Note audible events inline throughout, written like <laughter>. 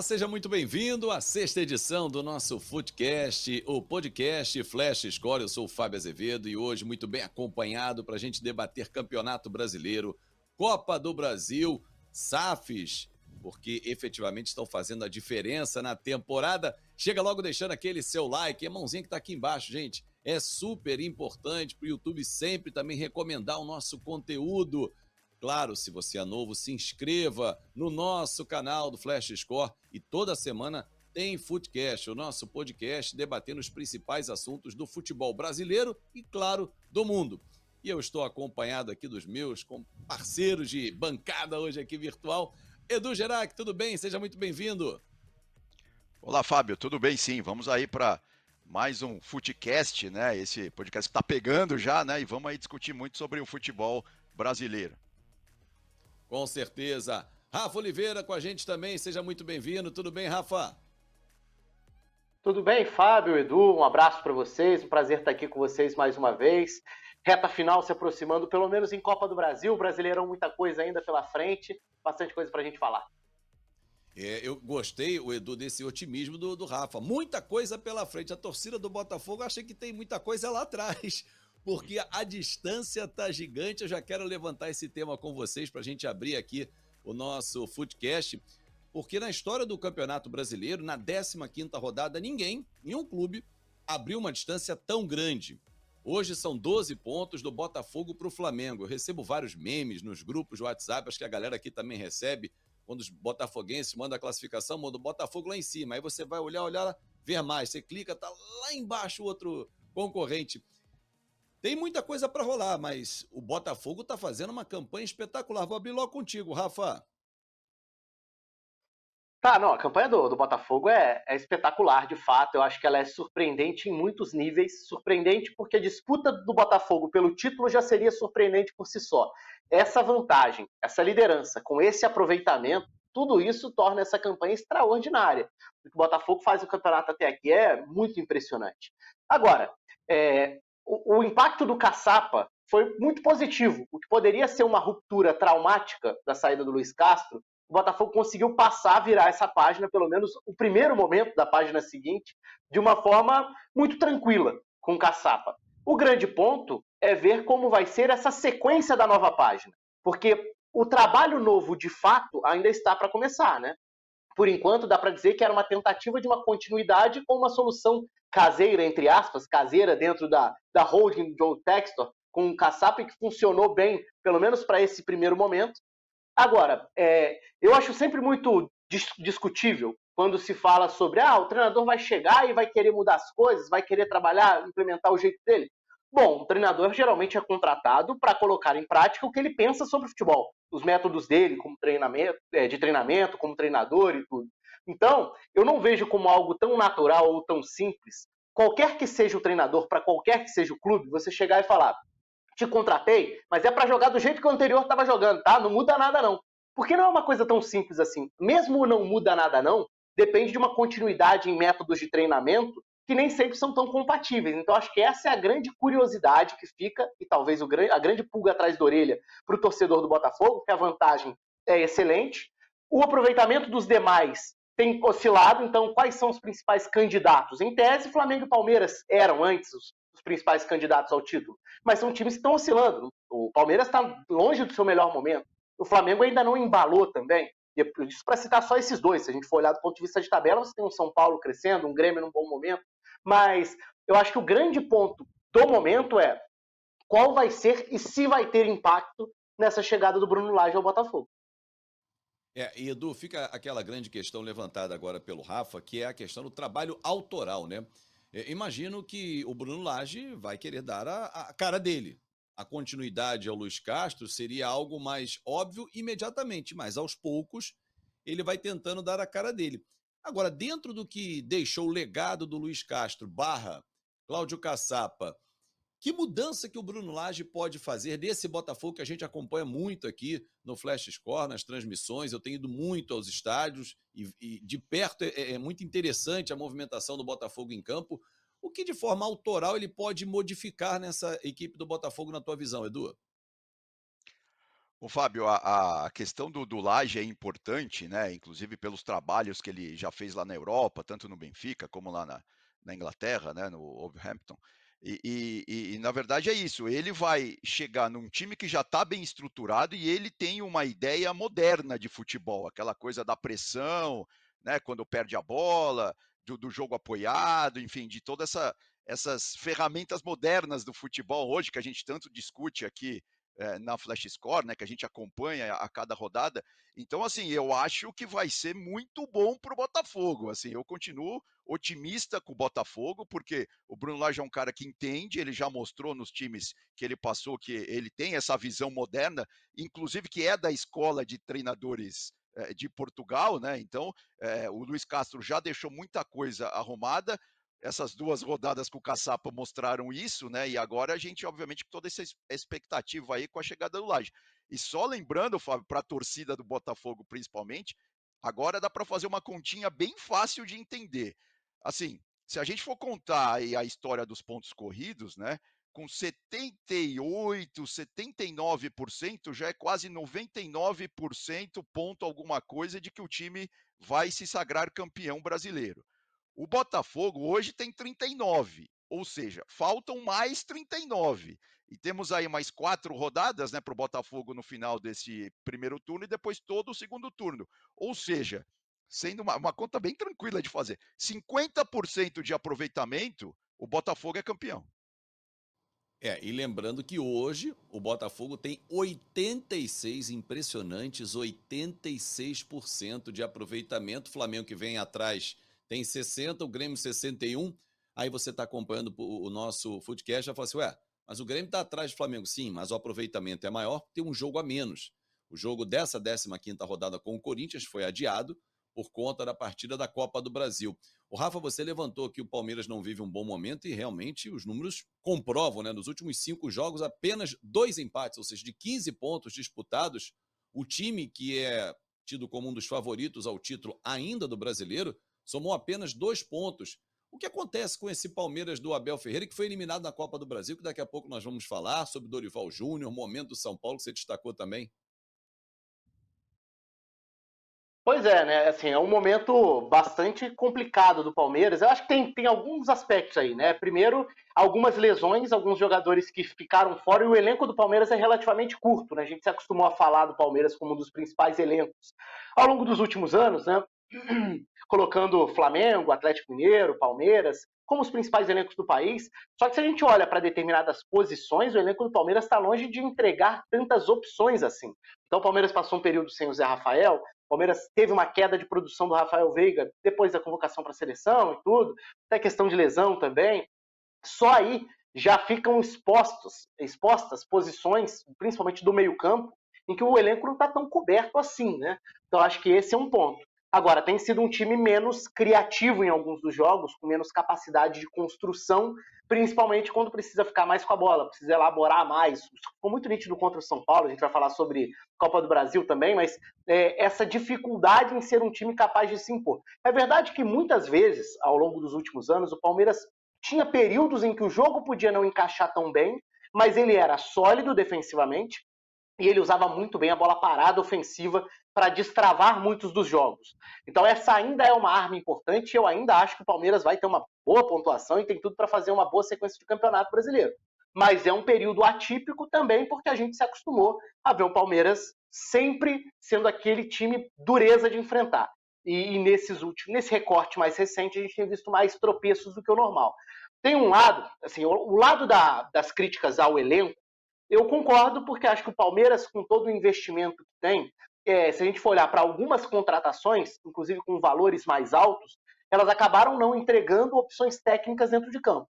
Olá, seja muito bem-vindo à sexta edição do nosso Footcast, o podcast Flash Score. Eu sou o Fábio Azevedo e hoje muito bem acompanhado para a gente debater Campeonato Brasileiro, Copa do Brasil, SAFs, porque efetivamente estão fazendo a diferença na temporada. Chega logo deixando aquele seu like, a mãozinha que está aqui embaixo, gente. É super importante para o YouTube sempre também recomendar o nosso conteúdo. Claro, se você é novo, se inscreva no nosso canal do Flash Score e toda semana tem Footcast, o nosso podcast debatendo os principais assuntos do futebol brasileiro e, claro, do mundo. E eu estou acompanhado aqui dos meus parceiros de bancada hoje aqui virtual. Edu Gerac, tudo bem? Seja muito bem-vindo. Olá, Fábio, tudo bem? Sim, vamos aí para mais um Footcast, né? Esse podcast que está pegando já, né? E vamos aí discutir muito sobre o futebol brasileiro. Com certeza. Rafa Oliveira com a gente também, seja muito bem-vindo. Tudo bem, Rafa? Tudo bem, Fábio, Edu, um abraço para vocês, um prazer estar aqui com vocês mais uma vez. Reta final se aproximando, pelo menos em Copa do Brasil, Brasileirão, muita coisa ainda pela frente, bastante coisa para a gente falar. É, eu gostei, o Edu, desse otimismo do, do Rafa. Muita coisa pela frente. A torcida do Botafogo acha que tem muita coisa lá atrás porque a distância tá gigante. Eu já quero levantar esse tema com vocês para a gente abrir aqui o nosso Footcast, porque na história do Campeonato Brasileiro, na 15ª rodada, ninguém, nenhum clube, abriu uma distância tão grande. Hoje são 12 pontos do Botafogo para o Flamengo. Eu recebo vários memes nos grupos de WhatsApp, acho que a galera aqui também recebe. Quando os botafoguenses mandam a classificação, manda o Botafogo lá em cima. Aí você vai olhar, olhar, ver mais. Você clica, tá lá embaixo o outro concorrente. Tem muita coisa para rolar, mas o Botafogo está fazendo uma campanha espetacular. Vou abrir logo contigo, Rafa. Tá, não, a campanha do, do Botafogo é, é, espetacular, de fato. Eu acho que ela é surpreendente em muitos níveis. Surpreendente porque a disputa do Botafogo pelo título já seria surpreendente por si só. Essa vantagem, essa liderança, com esse aproveitamento, tudo isso torna essa campanha extraordinária. O que o Botafogo faz o campeonato até aqui é muito impressionante. Agora, é, o, o impacto do caçapa foi muito positivo. O que poderia ser uma ruptura traumática da saída do Luiz Castro, o Botafogo conseguiu passar, virar essa página, pelo menos o primeiro momento da página seguinte, de uma forma muito tranquila com o Caçapa. O grande ponto é ver como vai ser essa sequência da nova página, porque o trabalho novo, de fato, ainda está para começar, né? Por enquanto, dá para dizer que era uma tentativa de uma continuidade com uma solução caseira, entre aspas, caseira dentro da, da holding Joe Textor, com um caçapa que funcionou bem, pelo menos para esse primeiro momento. Agora, é, eu acho sempre muito dis discutível quando se fala sobre ah, o treinador vai chegar e vai querer mudar as coisas, vai querer trabalhar, implementar o jeito dele. Bom, o treinador geralmente é contratado para colocar em prática o que ele pensa sobre o futebol, os métodos dele como treinamento, é, de treinamento, como treinador e tudo. Então, eu não vejo como algo tão natural ou tão simples, qualquer que seja o treinador, para qualquer que seja o clube, você chegar e falar: te contratei, mas é para jogar do jeito que o anterior estava jogando, tá? Não muda nada não. Porque não é uma coisa tão simples assim. Mesmo não muda nada não, depende de uma continuidade em métodos de treinamento que nem sempre são tão compatíveis. Então, acho que essa é a grande curiosidade que fica, e talvez a grande pulga atrás da orelha para o torcedor do Botafogo, que a vantagem é excelente. O aproveitamento dos demais tem oscilado, então quais são os principais candidatos? Em tese, Flamengo e Palmeiras eram antes os, principais candidatos ao título, mas são times que estão oscilando. O Palmeiras está longe do seu melhor momento. O Flamengo ainda não embalou também. E isso para citar só esses dois. Se a gente for olhar do ponto de vista de tabela, você tem um São Paulo crescendo, um Grêmio num bom momento. Mas eu acho que o grande ponto do momento é qual vai ser e se vai ter impacto nessa chegada do Bruno Lage ao Botafogo. É, e Edu, fica aquela grande questão levantada agora pelo Rafa, que é a questão do trabalho autoral, né? É, imagino que o Bruno Lage vai querer dar a, a, cara dele. A continuidade ao Luiz Castro seria algo mais óbvio imediatamente, mas aos poucos ele vai tentando dar a cara dele. Agora, dentro do que deixou o legado do Luiz Castro, barra Cláudio Caçapa, que mudança que o Bruno Lage pode fazer desse Botafogo que a gente acompanha muito aqui no Flash Score, nas transmissões? Eu tenho ido muito aos estádios e, e de perto é, é, muito interessante a movimentação do Botafogo em campo. O que de forma autoral ele pode modificar nessa equipe do Botafogo, na tua visão, Edu? O Fábio, a, a questão do, do Laje é importante, né? Inclusive pelos trabalhos que ele já fez lá na Europa, tanto no Benfica como lá na, na Inglaterra, né? No Wolverhampton. E, e, e, na verdade é isso. Ele vai chegar num time que já está bem estruturado e ele tem uma ideia moderna de futebol, aquela coisa da pressão, né? Quando perde a bola, do, do jogo apoiado, enfim, de todas essa, essas ferramentas modernas do futebol hoje que a gente tanto discute aqui é, na Flash Score, né, que a gente acompanha a cada rodada. Então, assim, eu acho que vai ser muito bom para o Botafogo. Assim, eu continuo otimista com o Botafogo, porque o Bruno Lage é um cara que entende, ele já mostrou nos times que ele passou que ele tem essa visão moderna, inclusive que é da escola de treinadores é, de Portugal, né? Então, é, o Luiz Castro já deixou muita coisa arrumada essas duas rodadas com o Caçapa mostraram isso, né? E agora a gente, obviamente, com toda essa expectativa aí com a chegada do Laje. E só lembrando, Fábio, para a torcida do Botafogo principalmente, agora dá para fazer uma continha bem fácil de entender. Assim, se a gente for contar a história dos pontos corridos, né? Com 78, 79%, já é quase 99% ponto alguma coisa de que o time vai se sagrar campeão brasileiro. O Botafogo hoje tem 39, ou seja, faltam mais 39. E temos aí mais quatro rodadas né, para o Botafogo no final desse primeiro turno e depois todo o segundo turno. Ou seja, sendo uma, uma conta bem tranquila de fazer, 50% de aproveitamento, o Botafogo é campeão. É, e lembrando que hoje o Botafogo tem 86 impressionantes, 86% de aproveitamento. O Flamengo que vem atrás tem 60, o Grêmio 61. Aí você está acompanhando o nosso Footcast e fala assim, ué, mas o Grêmio está atrás do Flamengo. Sim, mas o aproveitamento é maior tem um jogo a menos. O jogo dessa 15ª rodada com o Corinthians foi adiado por conta da partida da Copa do Brasil. O Rafa, você levantou que o Palmeiras não vive um bom momento e realmente os números comprovam, né? Nos últimos cinco jogos, apenas dois empates, ou seja, de 15 pontos disputados, o time que é tido como um dos favoritos ao título ainda do brasileiro somou apenas dois pontos. O que acontece com esse Palmeiras do Abel Ferreira, que foi eliminado na Copa do Brasil, que daqui a pouco nós vamos falar sobre Dorival Júnior, momento do São Paulo, que você destacou também? Pois é, né? Assim, é um momento bastante complicado do Palmeiras. Eu acho que tem, tem alguns aspectos aí, né? Primeiro, algumas lesões, alguns jogadores que ficaram fora, e o elenco do Palmeiras é relativamente curto, né? A gente se acostumou a falar do Palmeiras como um dos principais elencos. Ao longo dos últimos anos, né? Colocando Flamengo, Atlético Mineiro, Palmeiras como os principais elencos do país. Só que se a gente olha para determinadas posições, o elenco do Palmeiras está longe de entregar tantas opções assim. Então o Palmeiras passou um período sem o Zé Rafael, o Palmeiras teve uma queda de produção do Rafael Veiga depois da convocação para a seleção e tudo, até questão de lesão também. Só aí já ficam expostos, expostas posições, principalmente do meio-campo, em que o elenco não está tão coberto assim, né? Então acho que esse é um ponto. Agora, tem sido um time menos criativo em alguns dos jogos, com menos capacidade de construção, principalmente quando precisa ficar mais com a bola, precisa elaborar mais. Ficou muito nítido contra o São Paulo, a gente vai falar sobre Copa do Brasil também, mas é, essa dificuldade em ser um time capaz de se impor. É verdade que muitas vezes, ao longo dos últimos anos, o Palmeiras tinha períodos em que o jogo podia não encaixar tão bem, mas ele era sólido defensivamente, e ele usava muito bem a bola parada ofensiva para destravar muitos dos jogos. Então essa ainda é uma arma importante eu ainda acho que o Palmeiras vai ter uma boa pontuação e tem tudo para fazer uma boa sequência de campeonato brasileiro. Mas é um período atípico também porque a gente se acostumou a ver o Palmeiras sempre sendo aquele time dureza de enfrentar. E, e nesses últimos, nesse recorte mais recente, a gente tem visto mais tropeços do que o normal. Tem um lado, assim, o, o lado da, das críticas ao elenco eu concordo, porque acho que o Palmeiras, com todo o investimento que tem, é, se a gente for olhar para algumas contratações, inclusive com valores mais altos, elas acabaram não entregando opções técnicas dentro de campo.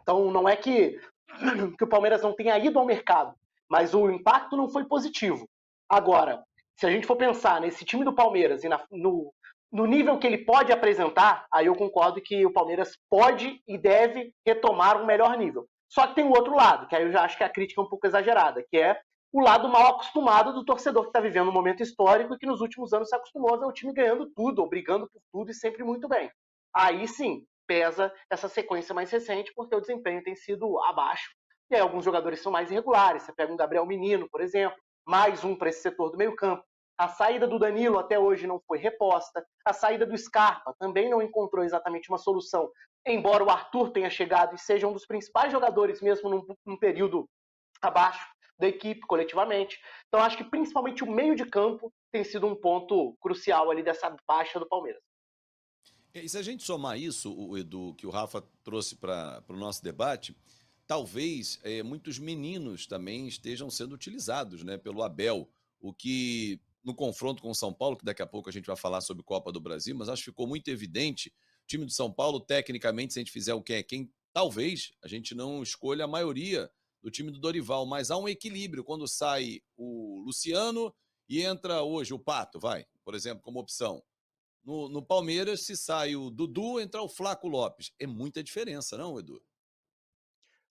Então, não é que, <clears throat> que o Palmeiras não tenha ido ao mercado, mas o impacto não foi positivo. Agora, se a gente for pensar nesse time do Palmeiras e na, no, no nível que ele pode apresentar, aí eu concordo que o Palmeiras pode e deve retomar um melhor nível. Só que tem o outro lado, que aí eu já acho que a crítica é um pouco exagerada, que é o lado mal acostumado do torcedor que está vivendo um momento histórico e que nos últimos anos se acostumou a ver o time ganhando tudo, ou brigando por tudo e sempre muito bem. Aí sim, pesa essa sequência mais recente, porque o desempenho tem sido abaixo. E aí alguns jogadores são mais irregulares. Você pega um Gabriel Menino, por exemplo, mais um para esse setor do meio-campo. A saída do Danilo até hoje não foi reposta. A saída do Scarpa também não encontrou exatamente uma solução, embora o Arthur tenha chegado e seja um dos principais jogadores, mesmo num, num período abaixo da equipe coletivamente. Então acho que principalmente o meio de campo tem sido um ponto crucial ali dessa baixa do Palmeiras. E se a gente somar isso, o Edu, que o Rafa trouxe para o nosso debate, talvez é, muitos meninos também estejam sendo utilizados né, pelo Abel, o que no confronto com o São Paulo, que daqui a pouco a gente vai falar sobre Copa do Brasil, mas acho que ficou muito evidente. O time do São Paulo, tecnicamente, se a gente fizer o que é quem, talvez a gente não escolha a maioria do time do Dorival, mas há um equilíbrio quando sai o Luciano e entra hoje o Pato, vai, por exemplo, como opção. No, no Palmeiras, se sai o Dudu, entra o Flaco Lopes. É muita diferença, não, Edu?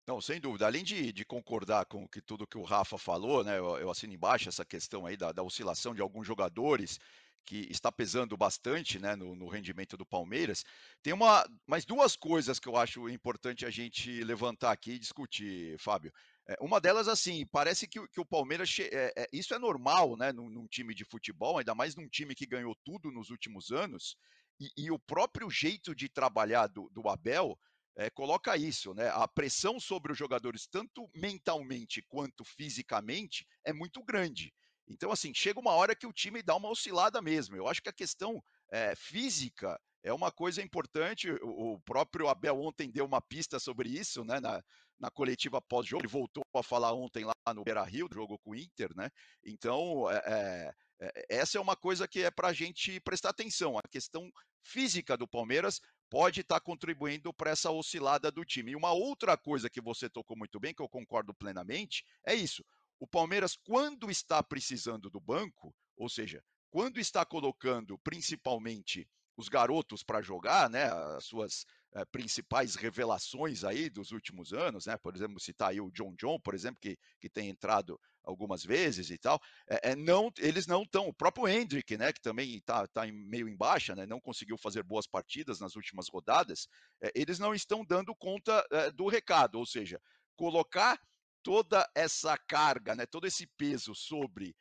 Não, sem dúvida. Além de, de, concordar com que tudo que o Rafa falou, né, eu, eu assino embaixo essa questão aí da, da, oscilação de alguns jogadores que está pesando bastante né, no, no, rendimento do Palmeiras. Tem uma, mais duas coisas que eu acho importante a gente levantar aqui e discutir, Fábio. É, uma delas, assim, parece que, que o Palmeiras. É, é, isso é normal, né, num, num, time de futebol, ainda mais num time que ganhou tudo nos últimos anos. E, e o próprio jeito de trabalhar do, do Abel é, coloca isso, né? A pressão sobre os jogadores, tanto mentalmente quanto fisicamente, é muito grande. Então, assim, chega uma hora que o time dá uma oscilada mesmo. Eu acho que a questão é, física é uma coisa importante. O, próprio Abel ontem deu uma pista sobre isso, né? Na, na coletiva pós-jogo. Ele voltou a falar ontem lá no Beira Rio, jogo com o Inter, né? Então, é, é, essa é uma coisa que é para a gente prestar atenção. A questão física do Palmeiras pode estar tá contribuindo para essa oscilada do time. E uma outra coisa que você tocou muito bem, que eu concordo plenamente, é isso. O Palmeiras, quando está precisando do banco, ou seja, quando está colocando principalmente os garotos para jogar, né, as suas é, principais revelações aí dos últimos anos, né? Por exemplo, citar aí o John John, por exemplo, que, que tem entrado algumas vezes e tal, é, é não, eles não estão. O próprio Hendrick, né, que também está tá meio em baixa, né, não conseguiu fazer boas partidas nas últimas rodadas, é, eles não estão dando conta é, do recado, ou seja, colocar toda essa carga, né, todo esse peso sobre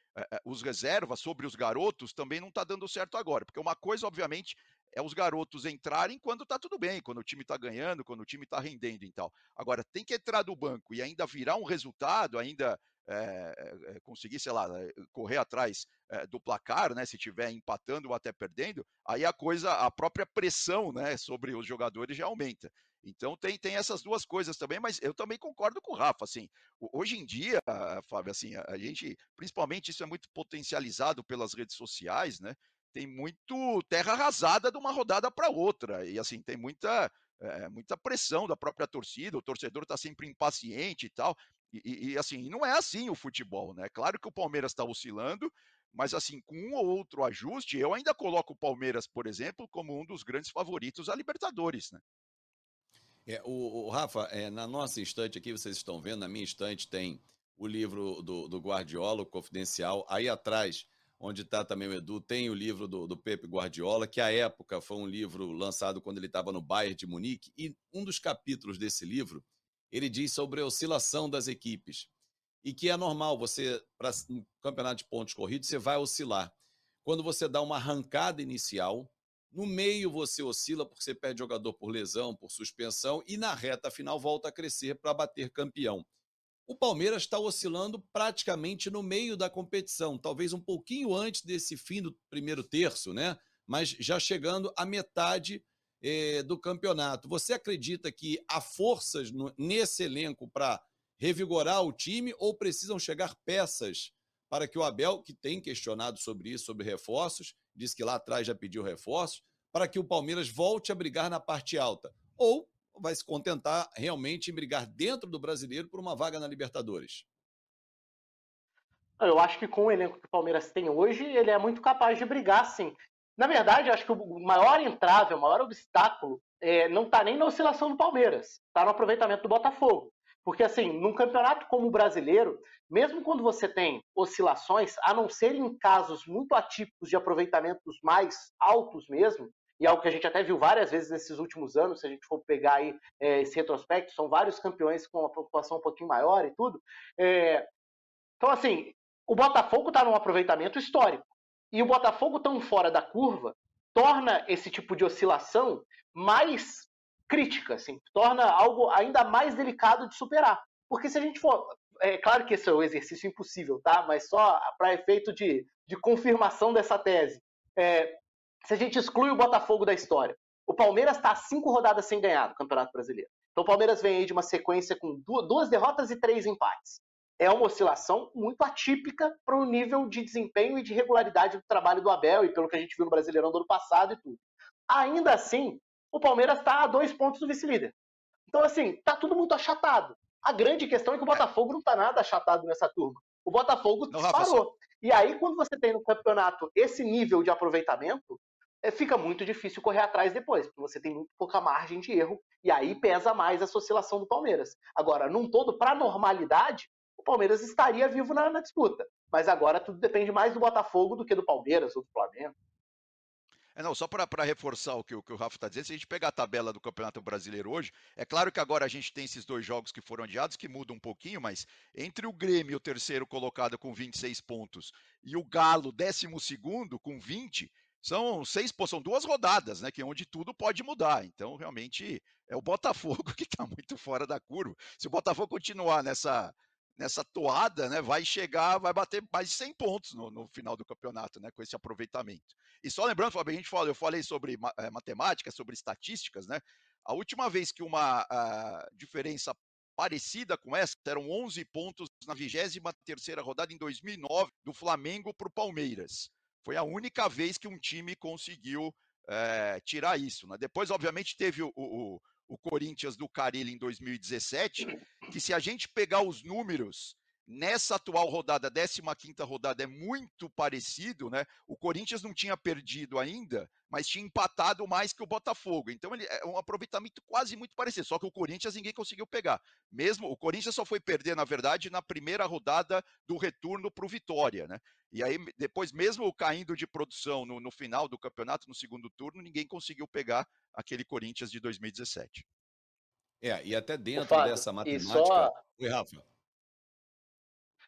os reservas, sobre os garotos, também não está dando certo agora, porque uma coisa, obviamente, é os garotos entrarem quando está tudo bem, quando o time está ganhando, quando o time está rendendo e tal. Agora, tem que entrar do banco e ainda virar um resultado, ainda é, conseguir, sei lá, correr atrás do placar, né? Se estiver empatando ou até perdendo, aí a coisa, a própria pressão, né, sobre os jogadores já aumenta. Então tem, tem essas duas coisas também, mas eu também concordo com o Rafa, assim, hoje em dia, Fábio, assim, a gente, principalmente isso é muito potencializado pelas redes sociais, né? Tem muito terra arrasada de uma rodada para outra, e assim, tem muita, é, muita pressão da própria torcida, o torcedor está sempre impaciente e tal, e, e, assim, não é assim o futebol, né? Claro que o Palmeiras está oscilando, mas assim, com um ou outro ajuste, eu ainda coloco o Palmeiras, por exemplo, como um dos grandes favoritos à Libertadores, né? É, o, o Rafa, é, na nossa estante aqui, vocês estão vendo, na minha estante tem o livro do, do Guardiola, Confidencial. Aí atrás, onde está também o Edu, tem o livro do, do Pepe Guardiola, que à época foi um livro lançado quando ele estava no Bayern de Munique. E um dos capítulos desse livro ele diz sobre a oscilação das equipes. E que é normal, você, para um campeonato de pontos corridos, você vai oscilar. Quando você dá uma arrancada inicial, no meio você oscila porque você perde jogador por lesão, por suspensão, e na reta final volta a crescer para bater campeão. O Palmeiras está oscilando praticamente no meio da competição, talvez um pouquinho antes desse fim do primeiro terço, né? Mas já chegando à metade eh, do campeonato. Você acredita que há forças no, nesse elenco para revigorar o time ou precisam chegar peças para que o Abel, que tem questionado sobre isso, sobre reforços, disse que lá atrás já pediu reforços, para que o Palmeiras volte a brigar na parte alta? Ou vai se contentar realmente em brigar dentro do brasileiro por uma vaga na Libertadores? Eu acho que com o elenco que o Palmeiras tem hoje, ele é muito capaz de brigar, sim. Na verdade, acho que o maior entrave, o maior obstáculo é, não está nem na oscilação do Palmeiras, está no aproveitamento do Botafogo. Porque, assim, num campeonato como o brasileiro, mesmo quando você tem oscilações, a não ser em casos muito atípicos de aproveitamentos mais altos mesmo, e algo que a gente até viu várias vezes nesses últimos anos, se a gente for pegar aí é, esse retrospecto, são vários campeões com uma pontuação um pouquinho maior e tudo. É... Então, assim, O Botafogo está num aproveitamento histórico. E o Botafogo tão fora da curva torna esse tipo de oscilação mais crítica, assim, torna algo ainda mais delicado de superar. Porque se a gente for. É claro que esse é um exercício impossível, tá? Mas só para efeito de, de confirmação dessa tese. É, se a gente exclui o Botafogo da história, o Palmeiras está cinco rodadas sem ganhar no Campeonato Brasileiro. Então o Palmeiras vem aí de uma sequência com duas derrotas e três empates. É uma oscilação muito atípica para o nível de desempenho e de regularidade do trabalho do Abel e pelo que a gente viu no Brasileirão do ano passado e tudo. Ainda assim, o Palmeiras está a dois pontos do vice-líder. Então, assim, tá tudo muito achatado. A grande questão é que o Botafogo não está nada achatado nessa turma. O Botafogo disparou. E aí, quando você tem no campeonato esse nível de aproveitamento, é, fica muito difícil correr atrás depois, porque você tem muito pouca margem de erro, e aí pesa mais essa oscilação do Palmeiras. Agora, num todo, para normalidade, o Palmeiras estaria vivo na, na, disputa. Mas agora tudo depende mais do Botafogo do que do Palmeiras ou do Flamengo. É, não, só para reforçar o que, o que o Rafa está dizendo, se a gente pegar a tabela do Campeonato Brasileiro hoje, é claro que agora a gente tem esses dois jogos que foram adiados, que mudam um pouquinho, mas entre o Grêmio, o terceiro colocado com 26 pontos, e o Galo, décimo segundo, com 20, são seis, são duas rodadas, né? Que é onde tudo pode mudar. Então, realmente, é o Botafogo <laughs> que está muito fora da curva. Se o Botafogo continuar nessa, nessa toada, né? Vai chegar, vai bater mais de 100 pontos no, no final do campeonato, né? Com esse aproveitamento. E só lembrando, Fábio, a gente falou, eu falei sobre é, matemática, sobre estatísticas, né? A última vez que uma diferença parecida com essa, eram 11 pontos na 23 terceira rodada em 2009 do Flamengo para o Palmeiras. Foi a única vez que um time conseguiu é, tirar isso. Né? Depois, obviamente, teve o, o, o Corinthians do Carilli em 2017, que se a gente pegar os números Nessa atual rodada, 15 rodada, é muito parecido, né? O Corinthians não tinha perdido ainda, mas tinha empatado mais que o Botafogo. Então ele é um aproveitamento quase muito parecido, só que o Corinthians ninguém conseguiu pegar. Mesmo o Corinthians só foi perder, na verdade, na primeira rodada do retorno para o Vitória, né? E aí, depois, mesmo caindo de produção no, no final do campeonato, no segundo turno, ninguém conseguiu pegar aquele Corinthians de 2017. É, e até dentro Fábio, dessa matemática. Só... Oi, Rafa.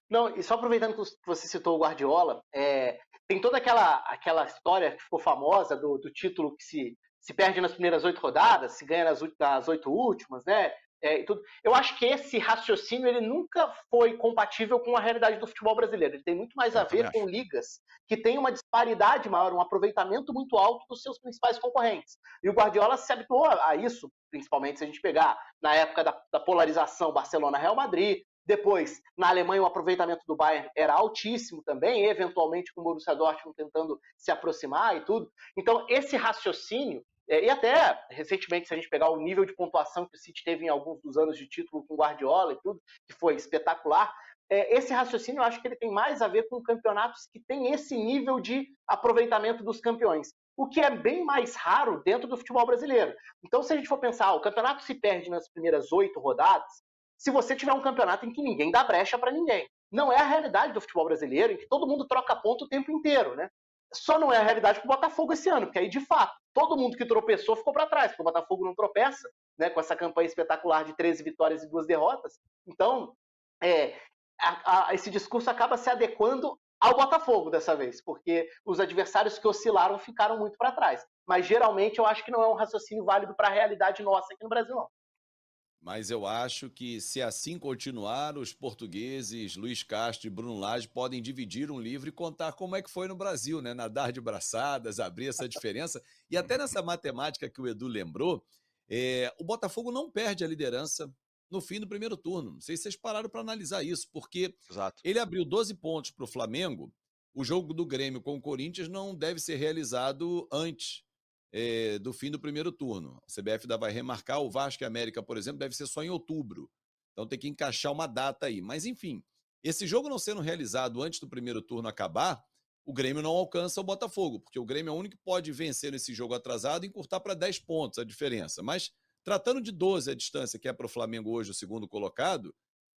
Não, e só aproveitando que você citou o Guardiola, é, tem toda aquela, aquela história que ficou famosa do, do título que se, se perde nas primeiras oito rodadas, se ganha nas, nas oito últimas, né? É, e tudo. Eu acho que esse raciocínio ele nunca foi compatível com a realidade do futebol brasileiro. Ele tem muito mais a ver com ligas que têm uma disparidade maior, um aproveitamento muito alto dos seus principais concorrentes. E o Guardiola se habituou a isso, principalmente se a gente pegar na época da, da polarização Barcelona-Real Madrid, depois, na Alemanha, o aproveitamento do Bayern era altíssimo também, eventualmente com o Borussia Dortmund tentando se aproximar e tudo. Então, esse raciocínio, é, e até recentemente, se a gente pegar o nível de pontuação que o City teve em alguns dos anos de título com Guardiola e tudo, que foi espetacular, é, esse raciocínio eu acho que ele tem mais a ver com campeonatos que têm esse nível de aproveitamento dos campeões o que é bem mais raro dentro do futebol brasileiro. Então, se a gente for pensar, o campeonato se perde nas primeiras oito rodadas, se você tiver um campeonato em que ninguém dá brecha para ninguém. Não é a realidade do futebol brasileiro, em que todo mundo troca ponto o tempo inteiro, né? Só não é a realidade para o Botafogo esse ano, porque aí, de fato, todo mundo que tropeçou ficou para trás, porque o Botafogo não tropeça, né, com essa campanha espetacular de 13 vitórias e duas derrotas. Então, é, a, a, esse discurso acaba se adequando ao Botafogo dessa vez, porque os adversários que oscilaram ficaram muito para trás. Mas geralmente eu acho que não é um raciocínio válido para a realidade nossa aqui no Brasil, não. Mas eu acho que, se assim continuar, os portugueses Luiz Castro e Bruno Lage podem dividir um livro e contar como é que foi no Brasil, né? Nadar de braçadas, abrir essa diferença. E até nessa matemática que o Edu lembrou, é, o Botafogo não perde a liderança no fim do primeiro turno. Não sei se vocês pararam para analisar isso, porque Exato. ele abriu 12 pontos para o Flamengo. O jogo do Grêmio com o Corinthians não deve ser realizado antes é, do fim do primeiro turno. A CBF ainda vai remarcar, o Vasco e América, por exemplo, deve ser só em outubro. Então tem que encaixar uma data aí. Mas enfim, esse jogo não sendo realizado antes do primeiro turno acabar, o Grêmio não alcança o Botafogo, porque o Grêmio é o único que pode vencer nesse jogo atrasado e encurtar para 10 pontos a diferença. Mas tratando de 12 a distância que é para o Flamengo hoje, o segundo colocado,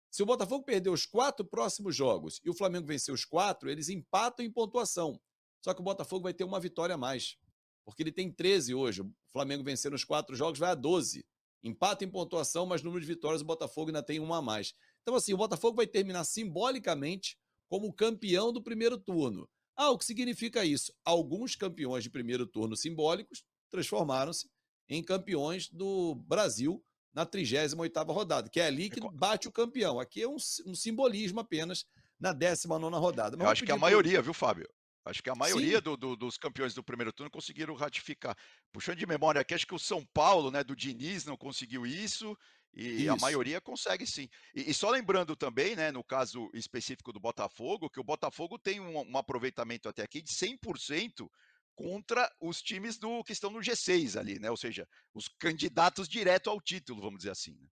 se o Botafogo perder os quatro próximos jogos e o Flamengo vencer os quatro, eles empatam em pontuação. Só que o Botafogo vai ter uma vitória a mais porque ele tem 13 hoje. O Flamengo vencendo os quatro jogos vai a 12. Empata em pontuação, mas número de vitórias o Botafogo ainda tem uma a mais. Então, assim, o Botafogo vai terminar simbolicamente como campeão do primeiro turno. Ah, o que significa isso? Alguns campeões de primeiro turno simbólicos transformaram-se em campeões do Brasil na 38ª rodada, que é ali que bate o campeão. Aqui é um, um simbolismo apenas na 19ª rodada. Mas Eu acho que a maioria, viu, Fábio? Acho que a maioria do, do, dos campeões do primeiro turno conseguiram ratificar. Puxando de memória aqui, acho que o São Paulo, né, do Diniz, não conseguiu isso. E isso. a maioria consegue sim. E, e, só lembrando também, né, no caso específico do Botafogo, que o Botafogo tem um, um aproveitamento até aqui de 100% contra os times do que estão no G6 ali, né? Ou seja, os candidatos direto ao título, vamos dizer assim. Né?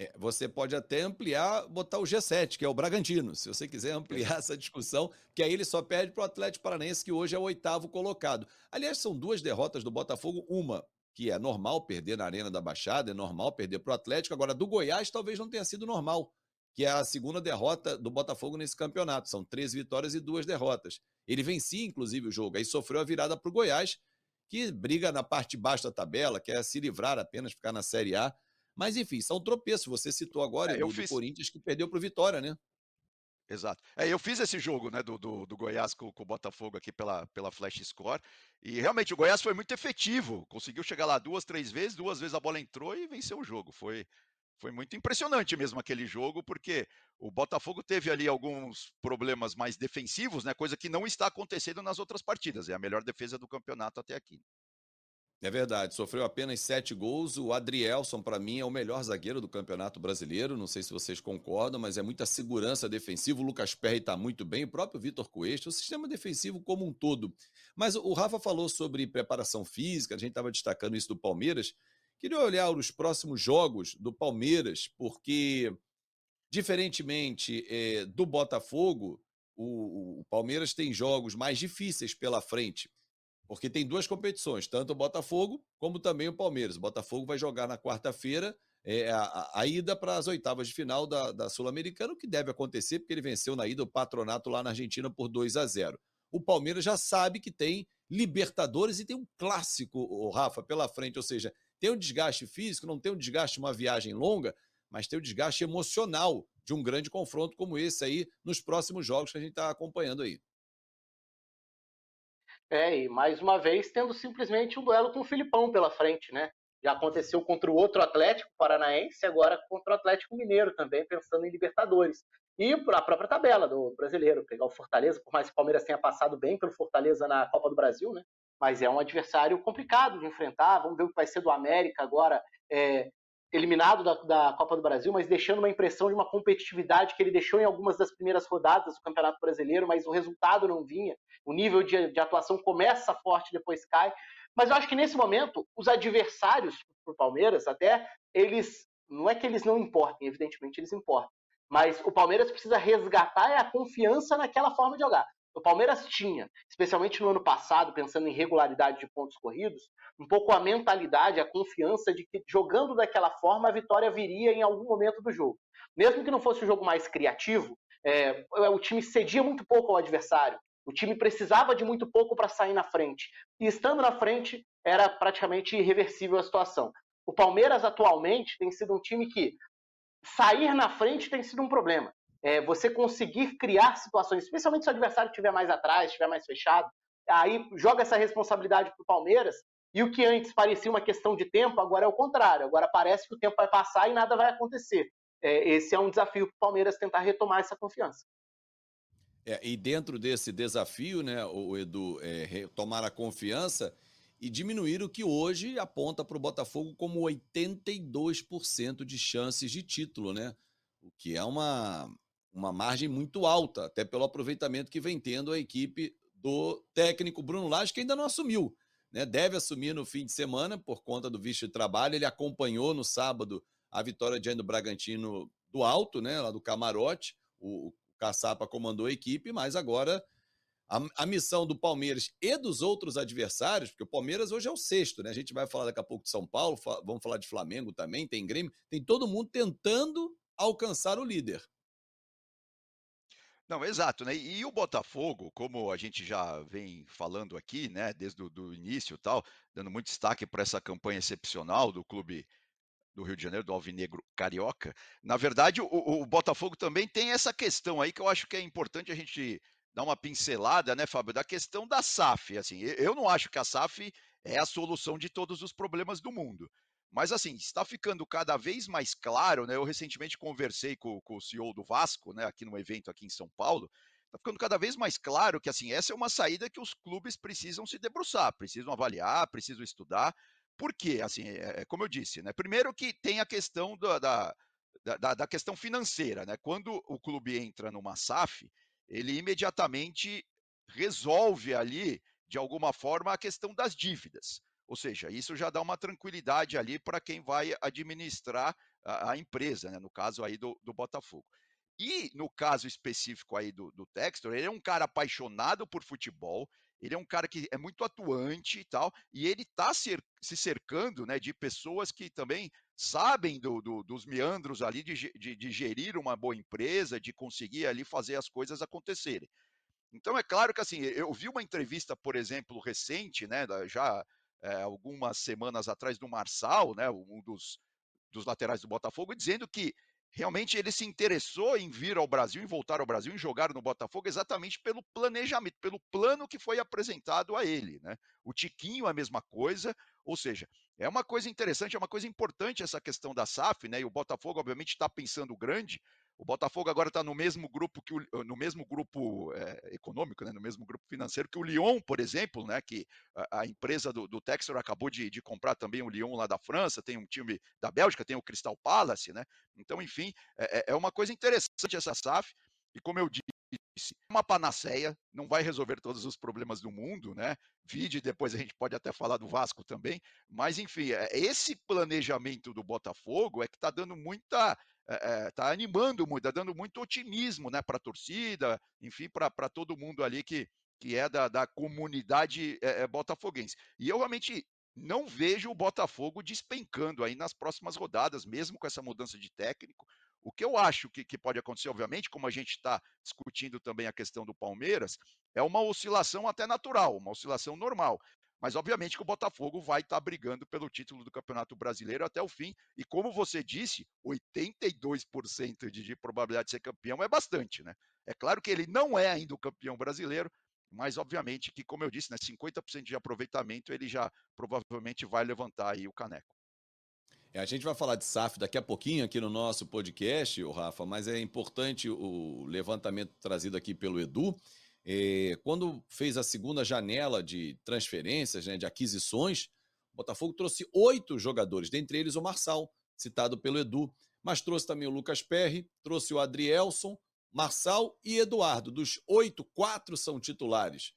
É, você pode até ampliar, botar o G7, que é o Bragantino, se você quiser ampliar essa discussão, que aí ele só perde para o Atlético Paranaense, que hoje é o oitavo colocado. Aliás, são duas derrotas do Botafogo, uma que é normal perder na Arena da Baixada, é normal perder para o Atlético, agora do Goiás talvez não tenha sido normal, que é a segunda derrota do Botafogo nesse campeonato, são três vitórias e duas derrotas. Ele vencia, inclusive, o jogo, aí sofreu a virada para o Goiás, que briga na parte de baixo da tabela, quer se livrar apenas, ficar na Série A, mas, enfim, são tropeços. Você citou agora é, o fiz... do Corinthians que perdeu para o Vitória, né? Exato. É, eu fiz esse jogo né, do, do, do Goiás com, com, o Botafogo aqui pela, pela Flash Score. E realmente o Goiás foi muito efetivo. Conseguiu chegar lá duas, três vezes, duas vezes a bola entrou e venceu o jogo. Foi, foi muito impressionante mesmo aquele jogo, porque o Botafogo teve ali alguns problemas mais defensivos, né? Coisa que não está acontecendo nas outras partidas. É a melhor defesa do campeonato até aqui. É verdade, sofreu apenas sete gols. O Adrielson, para mim, é o melhor zagueiro do Campeonato Brasileiro. Não sei se vocês concordam, mas é muita segurança defensiva. O Lucas Perry está muito bem, o próprio Vitor Coelho, o sistema defensivo como um todo. Mas o Rafa falou sobre preparação física, a gente estava destacando isso do Palmeiras. Queria olhar os próximos jogos do Palmeiras, porque, diferentemente é, do Botafogo, o, o Palmeiras tem jogos mais difíceis pela frente porque tem duas competições, tanto o Botafogo como também o Palmeiras. O Botafogo vai jogar na quarta-feira é, a, a, ida para as oitavas de final da, da Sul-Americana, o que deve acontecer, porque ele venceu na ida o patronato lá na Argentina por 2 a 0. O Palmeiras já sabe que tem Libertadores e tem um clássico, o Rafa, pela frente, ou seja, tem um desgaste físico, não tem um desgaste de uma viagem longa, mas tem o um desgaste emocional de um grande confronto como esse aí nos próximos jogos que a gente está acompanhando aí. É, e mais uma vez tendo simplesmente um duelo com o Filipão pela frente, né? Já aconteceu contra o outro Atlético Paranaense, agora contra o Atlético Mineiro também, pensando em Libertadores. E a própria tabela do brasileiro, pegar o Fortaleza, por mais que o Palmeiras tenha passado bem pelo Fortaleza na Copa do Brasil, né? Mas é um adversário complicado de enfrentar. Vamos ver o que vai ser do América agora. É, eliminado da, da, Copa do Brasil, mas deixando uma impressão de uma competitividade que ele deixou em algumas das primeiras rodadas do Campeonato Brasileiro, mas o resultado não vinha. O nível de, de atuação começa forte, depois cai. Mas eu acho que nesse momento, os adversários para o Palmeiras, até eles. Não é que eles não importem, evidentemente eles importam. Mas o Palmeiras precisa resgatar a confiança naquela forma de jogar. O Palmeiras tinha, especialmente no ano passado, pensando em regularidade de pontos corridos, um pouco a mentalidade, a confiança de que jogando daquela forma a vitória viria em algum momento do jogo. Mesmo que não fosse o jogo mais criativo, é, o time cedia muito pouco ao adversário. O time precisava de muito pouco para sair na frente. E estando na frente, era praticamente irreversível a situação. O Palmeiras atualmente tem sido um time que sair na frente tem sido um problema é, você conseguir criar situações, especialmente se o adversário estiver mais atrás, estiver mais fechado, aí joga essa responsabilidade para o Palmeiras. E o que antes parecia uma questão de tempo, agora é o contrário. Agora parece que o tempo vai passar e nada vai acontecer. É, esse é um desafio para o Palmeiras tentar retomar essa confiança. É, e dentro desse desafio, né, o Edu, é, retomar a confiança e diminuir o que hoje aponta para o Botafogo como 82% de chances de título, né? O que é uma, uma margem muito alta, até pelo aproveitamento que vem tendo a equipe do técnico Bruno Lage, que ainda não assumiu. Né? Deve assumir no fim de semana por conta do visto de trabalho. Ele acompanhou no sábado a vitória diante do Bragantino do alto, né? lá do camarote. O, o Caçapa comandou a equipe, mas agora a, a, missão do Palmeiras e dos outros adversários, porque o Palmeiras hoje é o sexto, né? A gente vai falar daqui a pouco de São Paulo, vamos falar de Flamengo também, tem Grêmio, tem todo mundo tentando alcançar o líder. Não, exato, né? E o Botafogo, como a gente já vem falando aqui, né, desde o início tal, dando muito destaque para essa campanha excepcional do clube do Rio de Janeiro, do Alvinegro Carioca. Na verdade, o, o, Botafogo também tem essa questão aí que eu acho que é importante a gente dar uma pincelada, né, Fábio, da questão da SAF. Assim, eu não acho que a SAF é a solução de todos os problemas do mundo. Mas, assim, está ficando cada vez mais claro, né? Eu recentemente conversei com, com o CEO do Vasco, né, aqui no evento aqui em São Paulo, está ficando cada vez mais claro que assim essa é uma saída que os clubes precisam se debruçar, precisam avaliar, precisam estudar. Por quê? Assim, é, é como eu disse, né? Primeiro que tem a questão da, da, da, da questão financeira, né? Quando o clube entra numa SAF, ele imediatamente resolve ali, de alguma forma, a questão das dívidas. Ou seja, isso já dá uma tranquilidade ali para quem vai administrar a, a empresa, né? no caso aí do, do Botafogo. E no caso específico aí do, do Textor, ele é um cara apaixonado por futebol, ele é um cara que é muito atuante e tal, e ele está se cercando né, de pessoas que também sabem do, do, dos meandros ali de, de, de, gerir uma boa empresa, de conseguir ali fazer as coisas acontecerem. Então é claro que assim, eu vi uma entrevista, por exemplo, recente, né, já é, algumas semanas atrás do Marçal, né, um dos, dos laterais do Botafogo, dizendo que realmente ele se interessou em vir ao Brasil, em voltar ao Brasil, em jogar no Botafogo, exatamente pelo planejamento, pelo plano que foi apresentado a ele. Né? O Tiquinho, a mesma coisa, ou seja, é uma coisa interessante, é uma coisa importante essa questão da SAF, né? E o Botafogo, obviamente, está pensando grande, o Botafogo agora está no mesmo grupo que o, no mesmo grupo é, econômico, né, no mesmo grupo financeiro que o Lyon, por exemplo, né, que a, a empresa do, do acabou de, de, comprar também o Lyon lá da França, tem um time da Bélgica, tem o Crystal Palace, né? Então, enfim, é, é, é uma coisa interessante essa SAF. E como eu disse, uma panaceia, não vai resolver todos os problemas do mundo, né? Vide, depois a gente pode até falar do Vasco também, mas enfim, é, esse planejamento do Botafogo é que está dando muita está é, é tá animando muito, está dando muito otimismo né, para a torcida, enfim, para todo mundo ali que, que é da, da comunidade é, é, botafoguense. E eu realmente não vejo o Botafogo despencando aí nas próximas rodadas, mesmo com essa mudança de técnico. O que eu acho que, que pode acontecer, obviamente, como a gente está discutindo também a questão do Palmeiras, é uma oscilação até natural, uma oscilação normal. Mas, obviamente, que o Botafogo vai estar tá brigando pelo título do Campeonato Brasileiro até o fim. E, como você disse, 82% de, de probabilidade de ser campeão é bastante, né? É claro que ele não é ainda o campeão brasileiro, mas, obviamente, que, como eu disse, né, 50% de aproveitamento ele já provavelmente vai levantar aí o caneco. É, a gente vai falar de SAF daqui a pouquinho aqui no nosso podcast, Rafa, mas é importante o levantamento trazido aqui pelo Edu. É, quando fez a segunda janela de transferências, né, de aquisições, o Botafogo trouxe oito jogadores, dentre eles o Marçal, citado pelo Edu, mas trouxe também o Lucas Perry, trouxe o Adrielson, Marçal e Eduardo. Dos oito, quatro são titulares.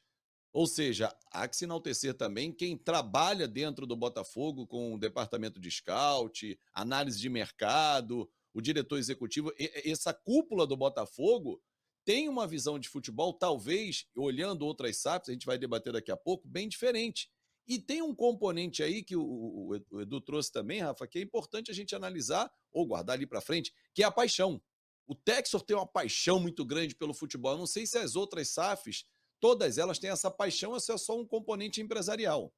Ou seja, há que se enaltecer também quem trabalha dentro do Botafogo com o departamento de scout, análise de mercado, o diretor executivo. Essa cúpula do Botafogo tem uma visão de futebol, talvez, olhando outras SAPs, a gente vai debater daqui a pouco, bem diferente. E tem um componente aí que o, Edu trouxe também, Rafa, que é importante a gente analisar ou guardar ali para frente, que é a paixão. O Texor tem uma paixão muito grande pelo futebol. Eu não sei se as outras SAFs, todas elas têm essa paixão se é só um componente empresarial.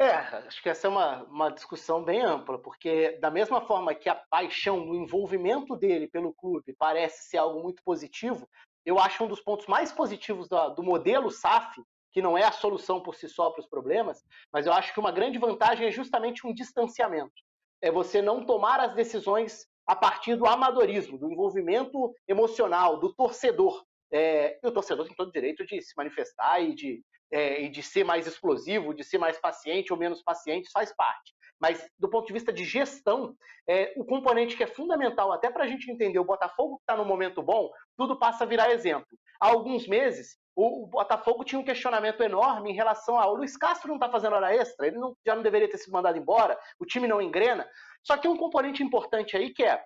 É, acho que essa é uma, uma discussão bem ampla, porque da mesma forma que a paixão, o envolvimento dele pelo clube parece ser algo muito positivo, eu acho um dos pontos mais positivos do, do modelo SAF, que não é a solução por si só para os problemas, mas eu acho que uma grande vantagem é justamente um distanciamento. É você não tomar as decisões a partir do amadorismo, do envolvimento emocional, do torcedor. É, e o torcedor tem todo o direito de se manifestar e de é, e de ser mais explosivo, de ser mais paciente ou menos paciente, faz parte. Mas do ponto de vista de gestão, é, o componente que é fundamental até para a gente entender o Botafogo que está no momento bom, tudo passa a virar exemplo. Há alguns meses, o, Botafogo tinha um questionamento enorme em relação ao Luiz Castro não está fazendo hora extra, ele não, já não deveria ter sido mandado embora, o time não engrena. Só que um componente importante aí que é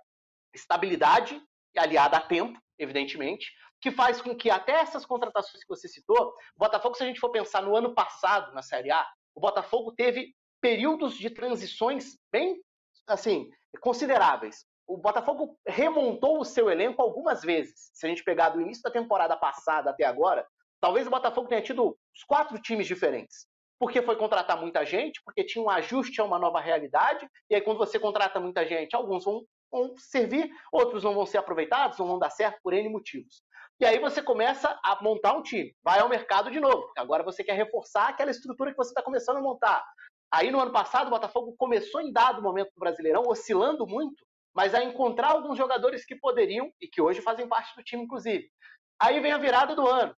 estabilidade, aliada a tempo, evidentemente, que faz com que até essas contratações que você citou, o Botafogo, se a gente for pensar no ano passado na Série A, o Botafogo teve períodos de transições bem, assim, consideráveis. O Botafogo remontou o seu elenco algumas vezes. Se a gente pegar do início da temporada passada até agora, talvez o Botafogo tenha tido os quatro times diferentes. porque foi contratar muita gente, porque tinha um ajuste a uma nova realidade, e aí quando você contrata muita gente, alguns vão, vão servir, outros não vão ser aproveitados, não vão dar certo por N motivos. E aí você começa a montar um time, vai ao mercado de novo, porque agora você quer reforçar aquela estrutura que você está começando a montar. Aí no ano passado o Botafogo começou em dado momento do Brasileirão, oscilando muito, mas a encontrar alguns jogadores que poderiam e que hoje fazem parte do time, inclusive. Aí vem a virada do ano.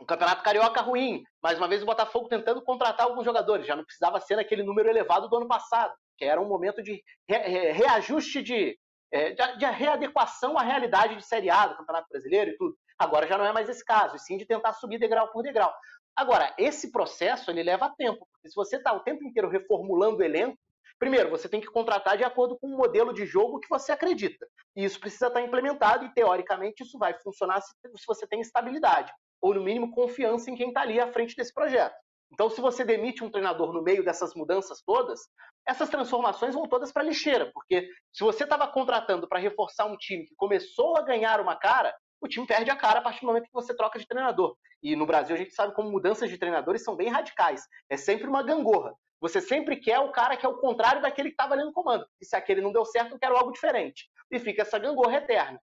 O Campeonato Carioca ruim. Mais uma vez o Botafogo tentando contratar alguns jogadores. Já não precisava ser naquele número elevado do ano passado, que era um momento de reajuste de, é, de, de readequação à realidade de Série A do Campeonato Brasileiro e tudo. Agora já não é mais esse caso, e sim de tentar subir degrau por degrau. Agora, esse processo ele leva tempo, porque se você está o tempo inteiro reformulando o elenco, Primeiro, você tem que contratar de acordo com o modelo de jogo que você acredita. E isso precisa estar implementado e, teoricamente, isso vai funcionar se, você tem estabilidade, ou, no mínimo, confiança em quem está ali à frente desse projeto. Então, se você demite um treinador no meio dessas mudanças todas, essas transformações vão todas para lixeira, porque se você estava contratando para reforçar um time que começou a ganhar uma cara, o time perde a cara a partir do momento que você troca de treinador. E no Brasil a gente sabe como mudanças de treinadores são bem radicais. É sempre uma gangorra. Você sempre quer o cara que é o contrário daquele que estava ali no comando. E se aquele não deu certo, eu quero algo diferente. E fica essa gangorra eterna.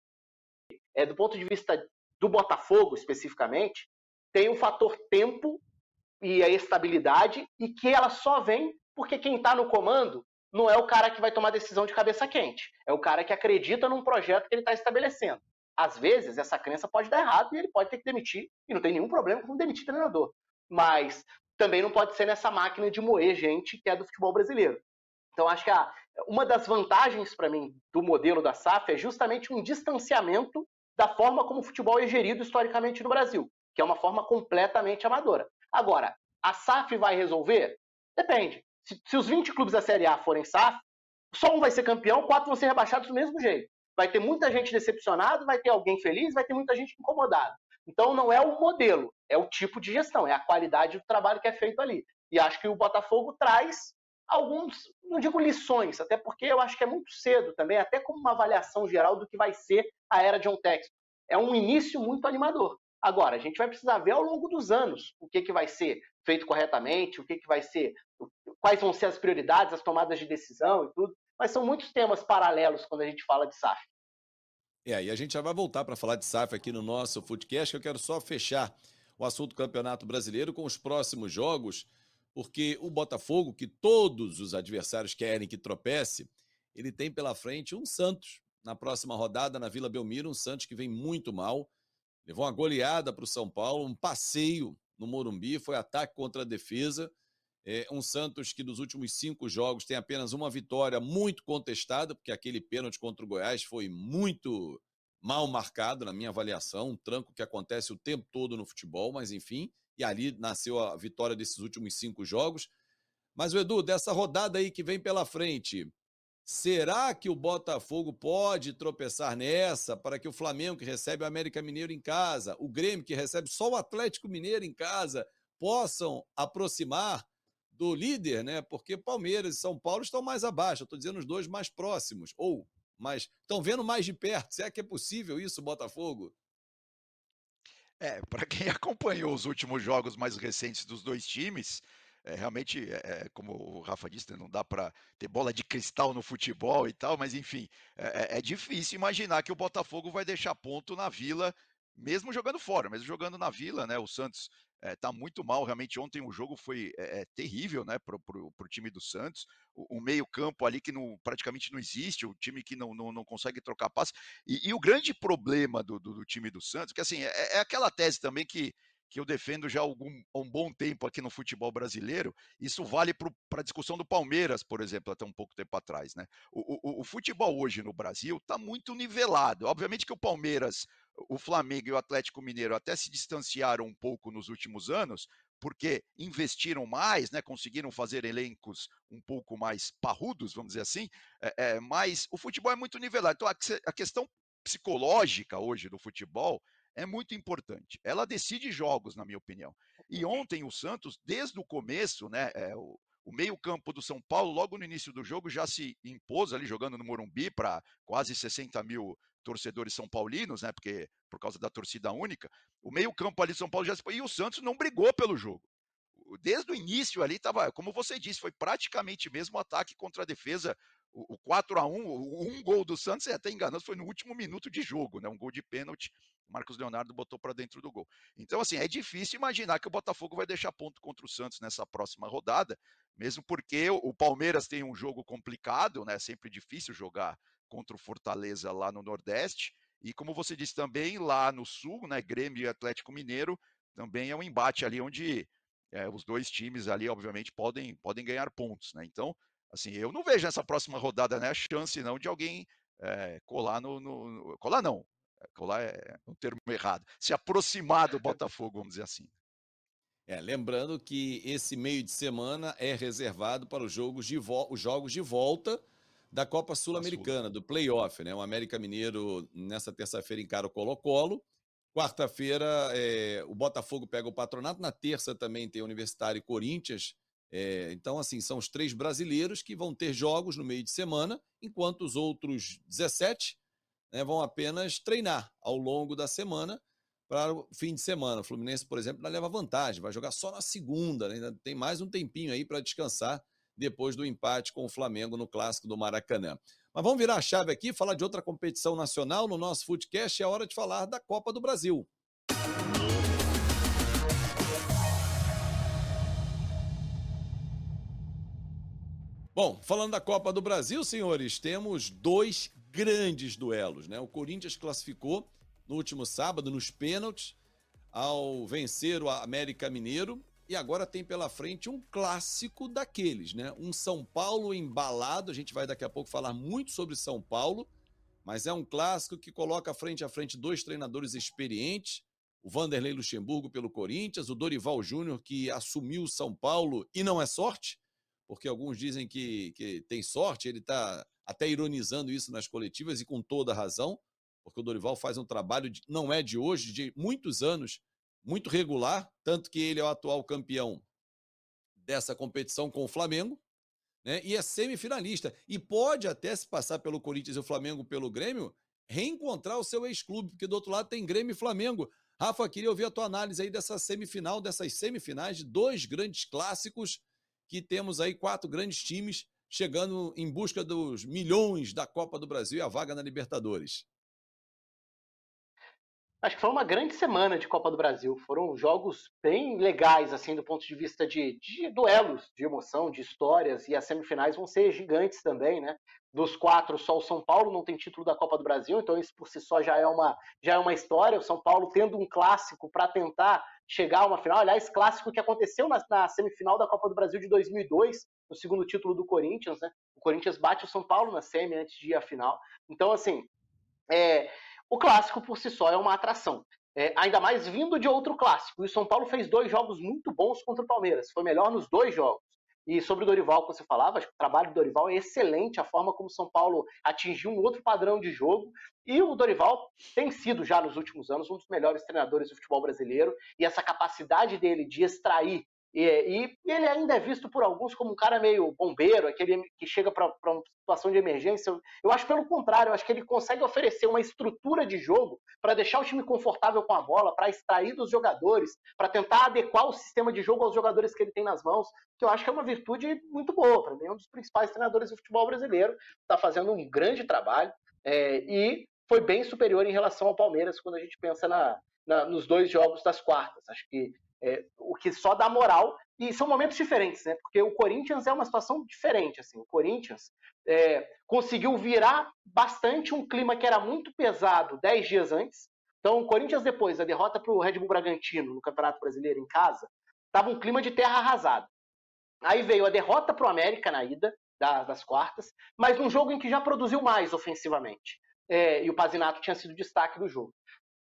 É, do ponto de vista do Botafogo, especificamente, tem o fator tempo e a estabilidade, e que ela só vem porque quem está no comando não é o cara que vai tomar decisão de cabeça quente. É o cara que acredita num projeto que ele está estabelecendo. Às vezes, essa crença pode dar errado e ele pode ter que demitir, e não tem nenhum problema com demitir treinador. Mas também não pode ser nessa máquina de moer gente que é do futebol brasileiro. Então, acho que a, uma das vantagens para mim do modelo da SAF é justamente um distanciamento da forma como o futebol é gerido historicamente no Brasil, que é uma forma completamente amadora. Agora, a SAF vai resolver? Depende. Se, se os 20 clubes da Série A forem SAF, só um vai ser campeão, quatro vão ser rebaixados do mesmo jeito. Vai ter muita gente decepcionada, vai ter alguém feliz, vai ter muita gente incomodada. Então não é o modelo, é o tipo de gestão, é a qualidade do trabalho que é feito ali. E acho que o Botafogo traz alguns, não digo lições, até porque eu acho que é muito cedo também, até como uma avaliação geral do que vai ser a era John Texton. É um início muito animador. Agora, a gente vai precisar ver ao longo dos anos o que, que vai ser feito corretamente, o que, que vai ser, quais vão ser as prioridades, as tomadas de decisão e tudo. Mas são muitos temas paralelos quando a gente fala de SAF. É, e a gente já vai voltar para falar de SAF aqui no nosso Footcast, que eu quero só fechar o assunto do Campeonato Brasileiro com os próximos jogos, porque o Botafogo, que todos os adversários querem que tropece, ele tem pela frente um Santos. Na próxima rodada na Vila Belmiro, um Santos que vem muito mal, levou uma goleada para o São Paulo, um passeio no Morumbi, foi ataque contra a defesa. É um Santos que dos últimos cinco jogos tem apenas uma vitória muito contestada, porque aquele pênalti contra o Goiás foi muito mal marcado na minha avaliação, um tranco que acontece o tempo todo no futebol, mas enfim, e ali nasceu a vitória desses últimos cinco jogos. Mas, Edu, dessa rodada aí que vem pela frente, será que o Botafogo pode tropeçar nessa para que o Flamengo, que recebe o América Mineiro em casa, o Grêmio, que recebe só o Atlético Mineiro em casa, possam aproximar do líder, né? Porque Palmeiras e São Paulo estão mais abaixo. Estou dizendo os dois mais próximos, ou mais estão vendo mais de perto. Será que é possível isso, Botafogo? É, para quem <laughs> acompanhou os últimos jogos mais recentes dos dois times, é, realmente, é, é como o Rafa disse, né, não dá para ter bola de cristal no futebol e tal, mas enfim, é, é, é difícil imaginar que o Botafogo vai deixar ponto na Vila, mesmo jogando fora, mesmo jogando na Vila, né? O Santos está é, muito mal. Realmente, ontem o jogo foi é, terrível né, para o time do Santos. O, o meio-campo ali que não, praticamente não existe, o time que não, não, não consegue trocar passe. E, e, o grande problema do, do, do, time do Santos, que assim, é, é aquela tese também que, que eu defendo já há algum, um bom tempo aqui no futebol brasileiro. Isso vale para a discussão do Palmeiras, por exemplo, até um pouco tempo atrás. Né? O, o, o futebol hoje no Brasil está muito nivelado. Obviamente que o Palmeiras o Flamengo e o Atlético Mineiro até se distanciaram um pouco nos últimos anos, porque investiram mais, né, conseguiram fazer elencos um pouco mais parrudos, vamos dizer assim, é, é, mas o futebol é muito nivelado. Então, a, a questão psicológica hoje do futebol é muito importante. Ela decide jogos, na minha opinião. E ontem o Santos, desde o começo, né, é, o, o meio-campo do São Paulo, logo no início do jogo, já se impôs ali jogando no Morumbi para quase 60 mil torcedores são paulinos, né? Porque por causa da torcida única, o meio-campo ali de São Paulo já se... e o Santos não brigou pelo jogo. desde o início ali estava, como você disse, foi praticamente mesmo ataque contra a defesa. O, o 4 a 1 o, um gol do Santos é até enganoso, foi no último minuto de jogo, né? Um gol de pênalti. O Marcos Leonardo botou para dentro do gol. Então, assim, é difícil imaginar que o Botafogo vai deixar ponto contra o Santos nessa próxima rodada, mesmo porque o Palmeiras tem um jogo complicado, né? Sempre difícil jogar contra o Fortaleza lá no Nordeste. E como você disse também, lá no Sul, né? Grêmio e Atlético Mineiro, também é um embate ali onde é, os dois times ali, obviamente, podem, podem ganhar pontos, né? Então, assim, eu não vejo nessa próxima rodada né, a chance não de alguém é, colar no, no, Colar não. Colar é um termo errado. Se aproximar do <laughs> Botafogo, vamos dizer assim. É, lembrando que esse meio de semana é reservado para os jogos de, os jogos de volta da Copa Sul-Americana, do playoff, né? O América Mineiro, nessa terça-feira, encara o Colo-Colo. Quarta-feira, é, o Botafogo pega o Patronato. Na terça também tem Universitário e Corinthians. É, então, assim, são os três brasileiros que vão ter jogos no meio de semana, enquanto os outros 17 né, vão apenas treinar ao longo da semana para o fim de semana. O Fluminense, por exemplo, não leva vantagem, vai jogar só na segunda, né? ainda tem mais um tempinho aí para descansar depois do empate com o Flamengo no clássico do Maracanã. Mas vamos virar a chave aqui, falar de outra competição nacional no nosso Footcast. É hora de falar da Copa do Brasil. Bom, falando da Copa do Brasil, senhores, temos dois grandes duelos, né? O Corinthians classificou no último sábado nos pênaltis ao vencer o América Mineiro e agora tem pela frente um clássico daqueles, né? Um São Paulo embalado. A gente vai daqui a pouco falar muito sobre São Paulo, mas é um clássico que coloca frente a frente dois treinadores experientes. O Vanderlei Luxemburgo pelo Corinthians, o Dorival Júnior que assumiu o São Paulo e não é sorte, porque alguns dizem que, que tem sorte, ele está até ironizando isso nas coletivas e com toda razão, porque o Dorival faz um trabalho, de, não é de hoje, de muitos anos, muito regular, tanto que ele é o atual campeão dessa competição com o Flamengo, né? E é semifinalista. E pode até se passar pelo Corinthians e o Flamengo pelo Grêmio, reencontrar o seu ex-clube, porque do outro lado tem Grêmio e Flamengo. Rafa, queria ouvir a tua análise aí dessa semifinal, dessas semifinais de dois grandes clássicos, que temos aí quatro grandes times chegando em busca dos milhões da Copa do Brasil e a vaga na Libertadores. Acho que foi uma grande semana de Copa do Brasil. Foram jogos bem legais, assim, do ponto de vista de, de, duelos, de emoção, de histórias, e as semifinais vão ser gigantes também, né? Dos quatro, só o São Paulo não tem título da Copa do Brasil, então isso por si só já é uma, já é uma história. O São Paulo tendo um clássico para tentar chegar a uma final. Aliás, clássico que aconteceu na, na, semifinal da Copa do Brasil de 2002, no segundo título do Corinthians, né? O Corinthians bate o São Paulo na semi antes de ir à final. Então, assim, é, o clássico por si só é uma atração. É, ainda mais vindo de outro clássico. E o São Paulo fez dois jogos muito bons contra o Palmeiras. Foi melhor nos dois jogos. E sobre o Dorival que você falava, o trabalho do Dorival é excelente, a forma como São Paulo atingiu um outro padrão de jogo. E o Dorival tem sido já nos últimos anos um dos melhores treinadores do futebol brasileiro. E essa capacidade dele de extrair e, e, ele ainda é visto por alguns como um cara meio bombeiro, aquele que chega para uma situação de emergência. Eu acho pelo contrário, eu acho que ele consegue oferecer uma estrutura de jogo para deixar o time confortável com a bola, para extrair dos jogadores, para tentar adequar o sistema de jogo aos jogadores que ele tem nas mãos, que eu acho que é uma virtude muito boa. Para mim, é um dos principais treinadores do futebol brasileiro, está fazendo um grande trabalho é, e foi bem superior em relação ao Palmeiras quando a gente pensa na, na, nos dois jogos das quartas. Acho que é, o que só dá moral, e são momentos diferentes, né? Porque o Corinthians é uma situação diferente, assim. O Corinthians é, conseguiu virar bastante um clima que era muito pesado dez dias antes. Então, o Corinthians, depois da derrota para o Red Bull Bragantino no Campeonato Brasileiro em casa, estava um clima de terra arrasada. Aí veio a derrota para o América na ida das, das, quartas, mas num jogo em que já produziu mais ofensivamente. É, e o Pazinato tinha sido destaque do jogo.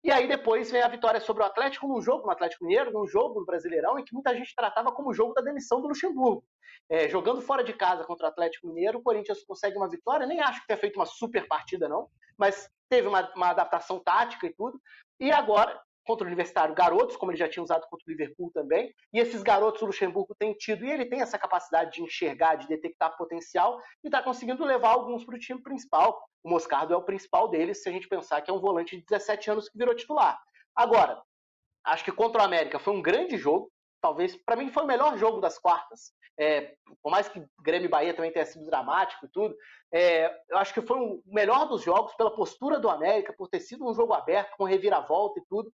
E aí depois vem a vitória sobre o Atlético num jogo, no Atlético Mineiro, num jogo no Brasileirão, em que muita gente tratava como jogo da demissão do Luxemburgo. É, jogando fora de casa contra o Atlético Mineiro, o Corinthians consegue uma vitória, nem acho que tenha feito uma super partida, não, mas teve uma, uma adaptação tática e tudo. E agora contra o Universitário garotos, como ele já tinha usado contra o Liverpool também, e esses garotos o Luxemburgo tem tido, e ele tem essa capacidade de enxergar, de detectar potencial, e está conseguindo levar alguns para o time principal. O Moscardo é o principal deles, se a gente pensar que é um volante de 17 anos que virou titular. Agora, acho que contra o América foi um grande jogo, talvez, para mim foi o melhor jogo das quartas. É, por mais que Grêmio e Bahia também tenha sido dramático e tudo, é, eu acho que foi o melhor dos jogos pela postura do América, por ter sido um jogo aberto, com reviravolta e tudo.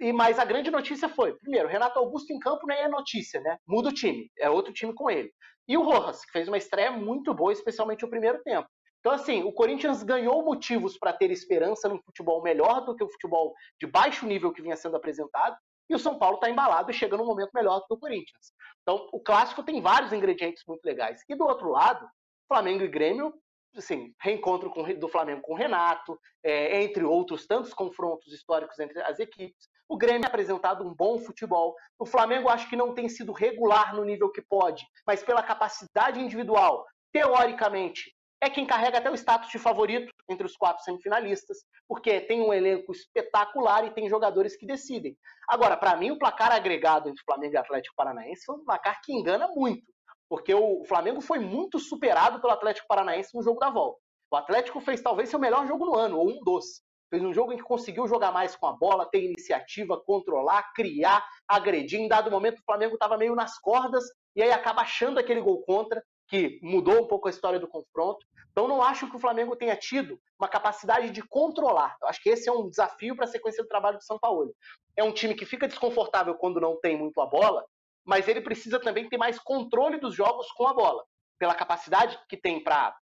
E, mas a grande notícia foi, primeiro, Renato Augusto em campo nem é notícia, né? Muda o time, é outro time com ele. E o Rojas, que fez uma estreia muito boa, especialmente o primeiro tempo. Então, assim, o Corinthians ganhou motivos para ter esperança num futebol melhor do que o futebol de baixo nível que vinha sendo apresentado, e o São Paulo está embalado e chega num momento melhor do que o Corinthians. Então, o clássico tem vários ingredientes muito legais. E do outro lado, Flamengo e Grêmio, assim, reencontro com, do Flamengo com o Renato, é, entre outros tantos confrontos históricos entre as equipes. O Grêmio tem apresentado um bom futebol. O Flamengo acho que não tem sido regular no nível que pode, mas pela capacidade individual, teoricamente, é quem carrega até o status de favorito entre os quatro semifinalistas, porque tem um elenco espetacular e tem jogadores que decidem. Agora, para mim, o placar agregado entre Flamengo e Atlético Paranaense foi um placar que engana muito, porque o Flamengo foi muito superado pelo Atlético Paranaense no jogo da volta. O Atlético fez talvez seu melhor jogo no ano, ou um dos. Fez um jogo em que conseguiu jogar mais com a bola, ter iniciativa, controlar, criar, agredir. Em dado momento, o Flamengo estava meio nas cordas e aí acaba achando aquele gol contra, que mudou um pouco a história do confronto. Então, não acho que o Flamengo tenha tido uma capacidade de controlar. Eu acho que esse é um desafio para a sequência do trabalho do São Paulo. É um time que fica desconfortável quando não tem muito a bola, mas ele precisa também ter mais controle dos jogos com a bola, pela capacidade que tem para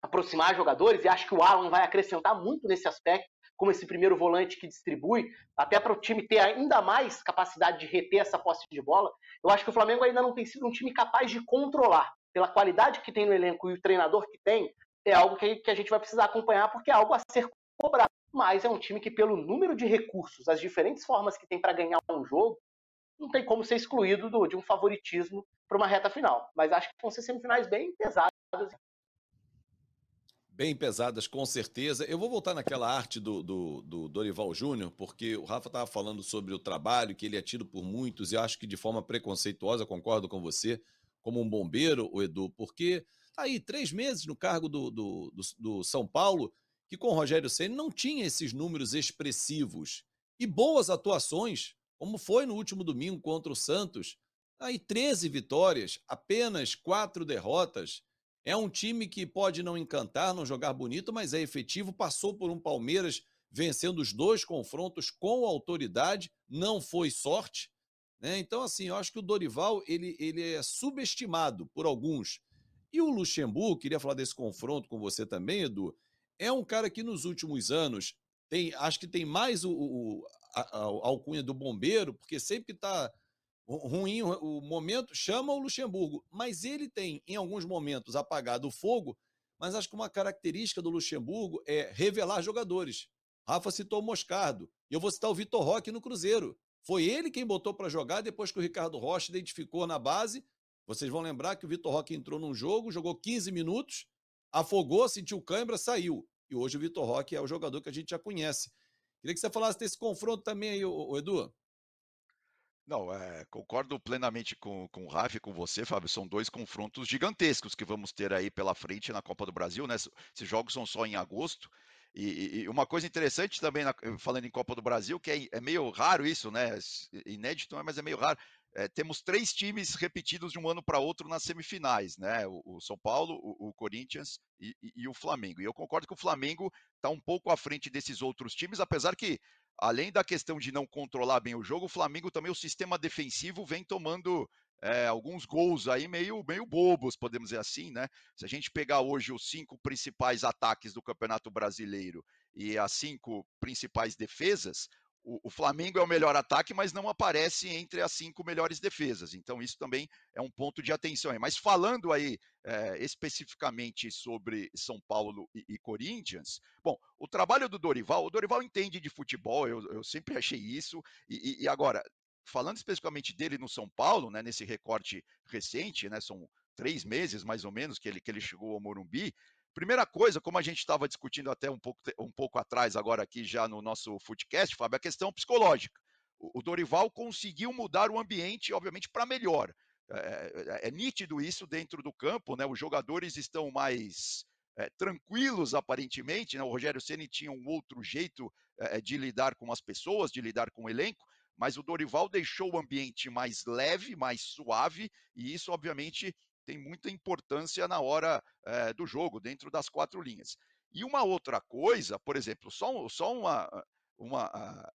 aproximar jogadores, e acho que o Alan vai acrescentar muito nesse aspecto, como esse primeiro volante que distribui, até para o time ter ainda mais capacidade de reter essa posse de bola. Eu acho que o Flamengo ainda não tem sido um time capaz de controlar. Pela qualidade que tem no elenco e o treinador que tem, é algo que, que a gente vai precisar acompanhar, porque é algo a ser cobrado. Mas é um time que, pelo número de recursos, as diferentes formas que tem para ganhar um jogo, não tem como ser excluído do, de um favoritismo para uma reta final. Mas acho que vão ser semifinais bem pesadas. Bem pesadas, com certeza. Eu vou voltar naquela arte do, do, do Dorival Júnior, porque o Rafa estava falando sobre o trabalho que ele é tido por muitos, e acho que de forma preconceituosa, concordo com você, como um bombeiro, o Edu, porque Está aí três meses no cargo do, do, do, do São Paulo, que com o Rogério Senna não tinha esses números expressivos e boas atuações, como foi no último domingo contra o Santos. Aí 13 vitórias, apenas quatro derrotas. É um time que pode não encantar, não jogar bonito, mas é efetivo. Passou por um Palmeiras vencendo os dois confrontos com autoridade, não foi sorte. Né? Então, assim, eu acho que o Dorival ele, ele é subestimado por alguns. E o Luxemburgo, queria falar desse confronto com você também, Edu, é um cara que nos últimos anos tem, acho que tem mais o, o a, a, alcunha do bombeiro, porque sempre que está ruim o momento, chama o Luxemburgo. Mas ele tem, em alguns momentos, apagado o fogo, mas acho que uma característica do Luxemburgo é revelar jogadores. Rafa citou o Moscardo, e eu vou citar o Vitor Roque no Cruzeiro. Foi ele quem botou para jogar depois que o Ricardo Rocha identificou na base vocês vão lembrar que o Vitor Roque entrou num jogo, jogou 15 minutos, afogou, sentiu cãibra, saiu. E hoje o Vitor Roque é o jogador que a gente já conhece. Queria que você falasse desse confronto também aí, o Edu. Não, é, concordo plenamente com, com o Rafa e com você, Fábio. São dois confrontos gigantescos que vamos ter aí pela frente na Copa do Brasil, né? Esses jogos são só em agosto. E, e uma coisa interessante também, na, falando em Copa do Brasil, que é, é, meio raro isso, né? Inédito, mas é meio raro é, temos três times repetidos de um ano para outro nas semifinais, né? O, o São Paulo, o, o Corinthians e, e, e, o Flamengo. E eu concordo que o Flamengo está um pouco à frente desses outros times, apesar que, além da questão de não controlar bem o jogo, o Flamengo também, o sistema defensivo vem tomando é, alguns gols aí meio, meio bobos, podemos dizer assim, né? Se a gente pegar hoje os cinco principais ataques do Campeonato Brasileiro e as cinco principais defesas, o, Flamengo é o melhor ataque, mas não aparece entre as cinco melhores defesas. Então, isso também é um ponto de atenção. Mas falando aí é, especificamente sobre São Paulo e, e, Corinthians, bom, o trabalho do Dorival, o Dorival entende de futebol, eu, eu sempre achei isso, e, e, agora, falando especificamente dele no São Paulo, né, nesse recorte recente, né, são três meses mais ou menos que ele, que ele chegou ao Morumbi, Primeira coisa, como a gente estava discutindo até um pouco, um pouco atrás, agora aqui já no nosso Footcast, Fábio, a questão psicológica. O, Dorival conseguiu mudar o ambiente, obviamente, para melhor. É, é, é, nítido isso dentro do campo, né? Os jogadores estão mais é, tranquilos, aparentemente. Né? O Rogério Ceni tinha um outro jeito é, de lidar com as pessoas, de lidar com o elenco. Mas o Dorival deixou o ambiente mais leve, mais suave, e isso, obviamente, tem muita importância na hora é, do jogo, dentro das quatro linhas. E uma outra coisa, por exemplo, só, só uma, uma,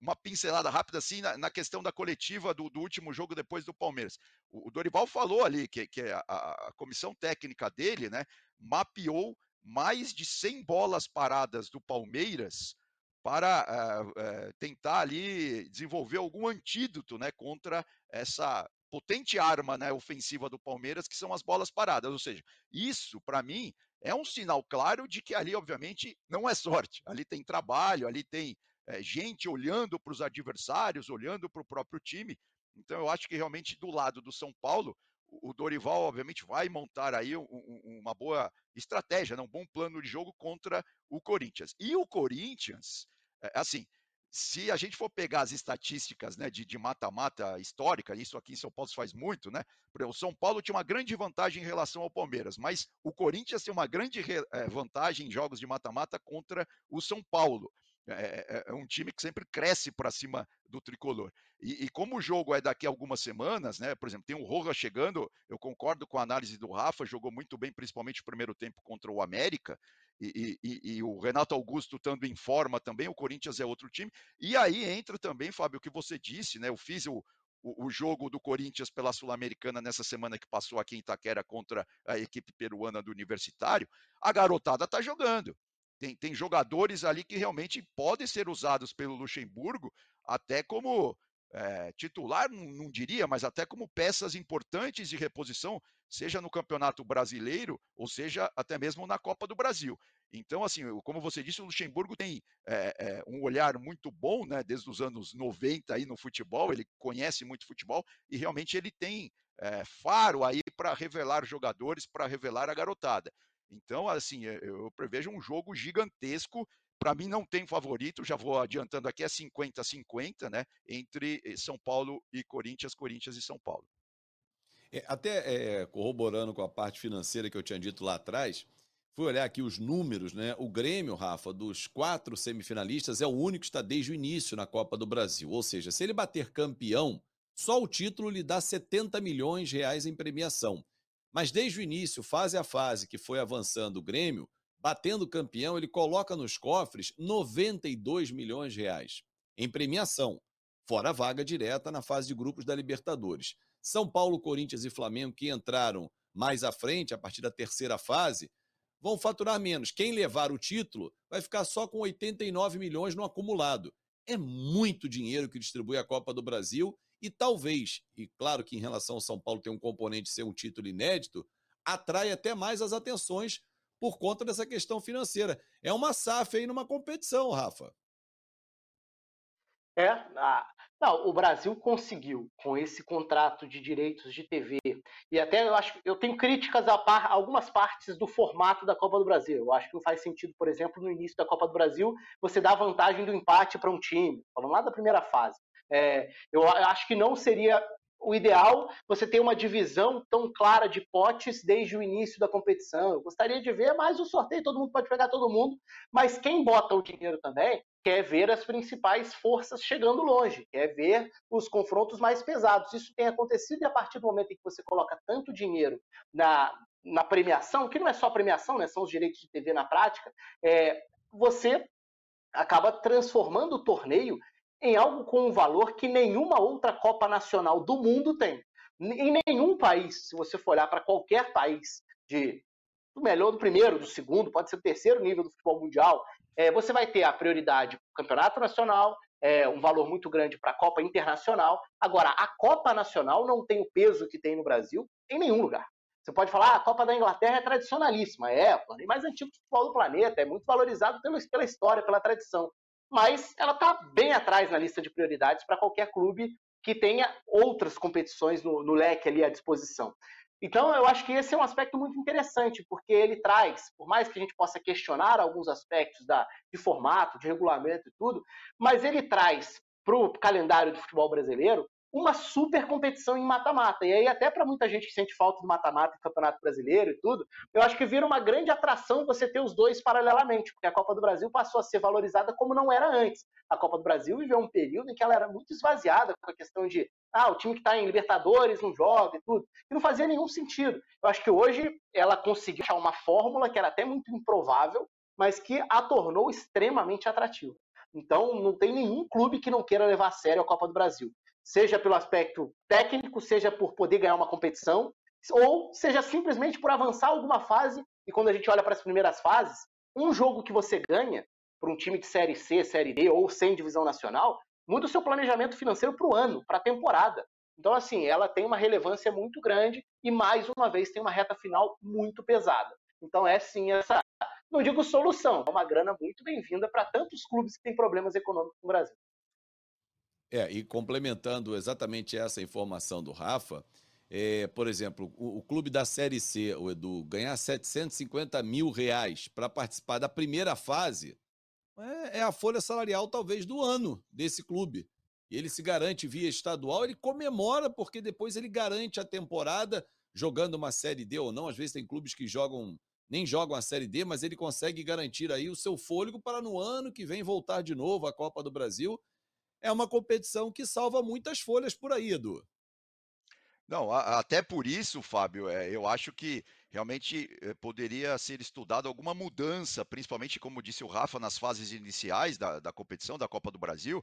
uma pincelada rápida assim na, na questão da coletiva do, do, último jogo depois do Palmeiras. O, o Dorival falou ali que, que a, a, comissão técnica dele né, mapeou mais de 100 bolas paradas do Palmeiras para uh, uh, tentar ali desenvolver algum antídoto né, contra essa potente arma né, ofensiva do Palmeiras, que são as bolas paradas. Ou seja, isso, para mim, é um sinal claro de que ali, obviamente, não é sorte. Ali tem trabalho, ali tem é, gente olhando para os adversários, olhando para o próprio time. Então, eu acho que realmente do lado do São Paulo, o Dorival, obviamente, vai montar aí um, um, uma boa estratégia, né? um bom plano de jogo contra o Corinthians. E o Corinthians, é, assim, se a gente for pegar as estatísticas né, de mata-mata histórica, isso aqui em São Paulo se faz muito, né? O São Paulo tinha uma grande vantagem em relação ao Palmeiras, mas o Corinthians tem uma grande é, vantagem em jogos de mata-mata contra o São Paulo. É, é, é, um time que sempre cresce para cima do tricolor. E, e, como o jogo é daqui a algumas semanas, né? Por exemplo, tem o Roja chegando, eu concordo com a análise do Rafa, jogou muito bem, principalmente o primeiro tempo contra o América, e, e, e o Renato Augusto estando em forma também, o Corinthians é outro time. E aí entra também, Fábio, o que você disse, né? Eu fiz o, o, jogo do Corinthians pela Sul-Americana nessa semana que passou aqui em Itaquera contra a equipe peruana do Universitário. A garotada tá jogando. Tem, tem jogadores ali que realmente podem ser usados pelo Luxemburgo até como é, titular, não, não, diria, mas até como peças importantes de reposição, seja no Campeonato Brasileiro ou seja até mesmo na Copa do Brasil. Então, assim, como você disse, o Luxemburgo tem é, é, um olhar muito bom, né, desde os anos 90 aí no futebol, ele conhece muito futebol e realmente ele tem faro aí para revelar jogadores, para revelar a garotada. Então, assim, eh, eu prevejo um jogo gigantesco. Para mim, não tem favorito, já vou adiantando aqui, é 50-50, né? Entre eh, São Paulo e Corinthians, Corinthians e São Paulo. É, até é, corroborando com a parte financeira que eu tinha dito lá atrás, fui olhar aqui os números, né? O Grêmio, Rafa, dos quatro semifinalistas, é o único que está desde o início na Copa do Brasil. Ou seja, se ele bater campeão, só o título lhe dá 70 milhões de reais em premiação. Mas desde o início, fase a fase que foi avançando o Grêmio, batendo campeão, ele coloca nos cofres 92 milhões de reais em premiação, fora a vaga direta na fase de grupos da Libertadores. São Paulo, Corinthians e Flamengo, que entraram mais à frente, a partir da terceira fase, vão faturar menos. Quem levar o título vai ficar só com 89 milhões no acumulado. É muito dinheiro que distribui a Copa do Brasil e talvez, e claro que em relação ao São Paulo tem um componente ser um título inédito, atrai até mais as atenções por conta dessa questão financeira. É uma SAF aí numa competição, Rafa. É, ah, não, o Brasil conseguiu com esse contrato de direitos de TV e até eu acho eu tenho críticas a, par, algumas partes do formato da Copa do Brasil. Eu acho que não faz sentido, por exemplo, no início da Copa do Brasil você dar vantagem do empate para um time, falando lá da primeira fase. É, eu acho que não seria o ideal você ter uma divisão tão clara de potes desde o início da competição. Eu gostaria de ver mais o sorteio, todo mundo pode pegar todo mundo, mas quem bota o dinheiro também quer ver as principais forças chegando longe, quer ver os confrontos mais pesados. Isso tem acontecido e a partir do momento em que você coloca tanto dinheiro na, na premiação, que não é só premiação, né, são os direitos de TV na prática, é, você acaba transformando o torneio em algo com um valor que nenhuma outra Copa Nacional do mundo tem. Em nenhum país, se você for olhar para qualquer país de do melhor, do primeiro, do segundo, pode ser o terceiro nível do futebol mundial, é, você vai ter a prioridade para o Campeonato Nacional, é, um valor muito grande para a Copa Internacional. Agora, a Copa Nacional não tem o peso que tem no Brasil em nenhum lugar. Você pode falar, ah, a Copa da Inglaterra é tradicionalíssima. É, o mais antigo futebol do planeta, é muito valorizado pela história, pela tradição mas ela está bem atrás na lista de prioridades para qualquer clube que tenha outras competições no, no, leque ali à disposição. Então, eu acho que esse é um aspecto muito interessante, porque ele traz, por mais que a gente possa questionar alguns aspectos da, de formato, de regulamento e tudo, mas ele traz para o calendário do futebol brasileiro uma super competição em mata-mata. E aí, até para muita gente que sente falta do mata-mata do Campeonato Brasileiro e tudo, eu acho que vira uma grande atração você ter os dois paralelamente, porque a Copa do Brasil passou a ser valorizada como não era antes. A Copa do Brasil viveu um período em que ela era muito esvaziada com a questão de ah, o time que está em Libertadores não joga e tudo, e não fazia nenhum sentido. Eu acho que hoje ela conseguiu achar uma fórmula que era até muito improvável, mas que a tornou extremamente atrativa. Então, não tem nenhum clube que não queira levar a sério a Copa do Brasil seja pelo aspecto técnico, seja por poder ganhar uma competição, ou seja simplesmente por avançar alguma fase. E quando a gente olha para as primeiras fases, um jogo que você ganha para um time de Série C, Série D ou sem divisão nacional, muda o seu planejamento financeiro para o ano, para a temporada. Então, assim, ela tem uma relevância muito grande e, mais uma vez, tem uma reta final muito pesada. Então, é sim essa, não digo solução, é uma grana muito bem-vinda para tantos clubes que têm problemas econômicos no Brasil. É, e complementando exatamente essa informação do Rafa, é, por exemplo, o, o, clube da Série C, o Edu, ganhar 750 mil reais para participar da primeira fase é, é, a folha salarial, talvez, do ano desse clube. Ele se garante via estadual, ele comemora, porque depois ele garante a temporada jogando uma Série D ou não. Às vezes tem clubes que jogam nem jogam a Série D, mas ele consegue garantir aí o seu fôlego para no ano que vem voltar de novo à Copa do Brasil é uma competição que salva muitas folhas por aí, Edu. Não, até por isso, Fábio, é, eu acho que realmente eh, poderia ser estudado alguma mudança, principalmente, como disse o Rafa, nas fases iniciais da, da competição da Copa do Brasil,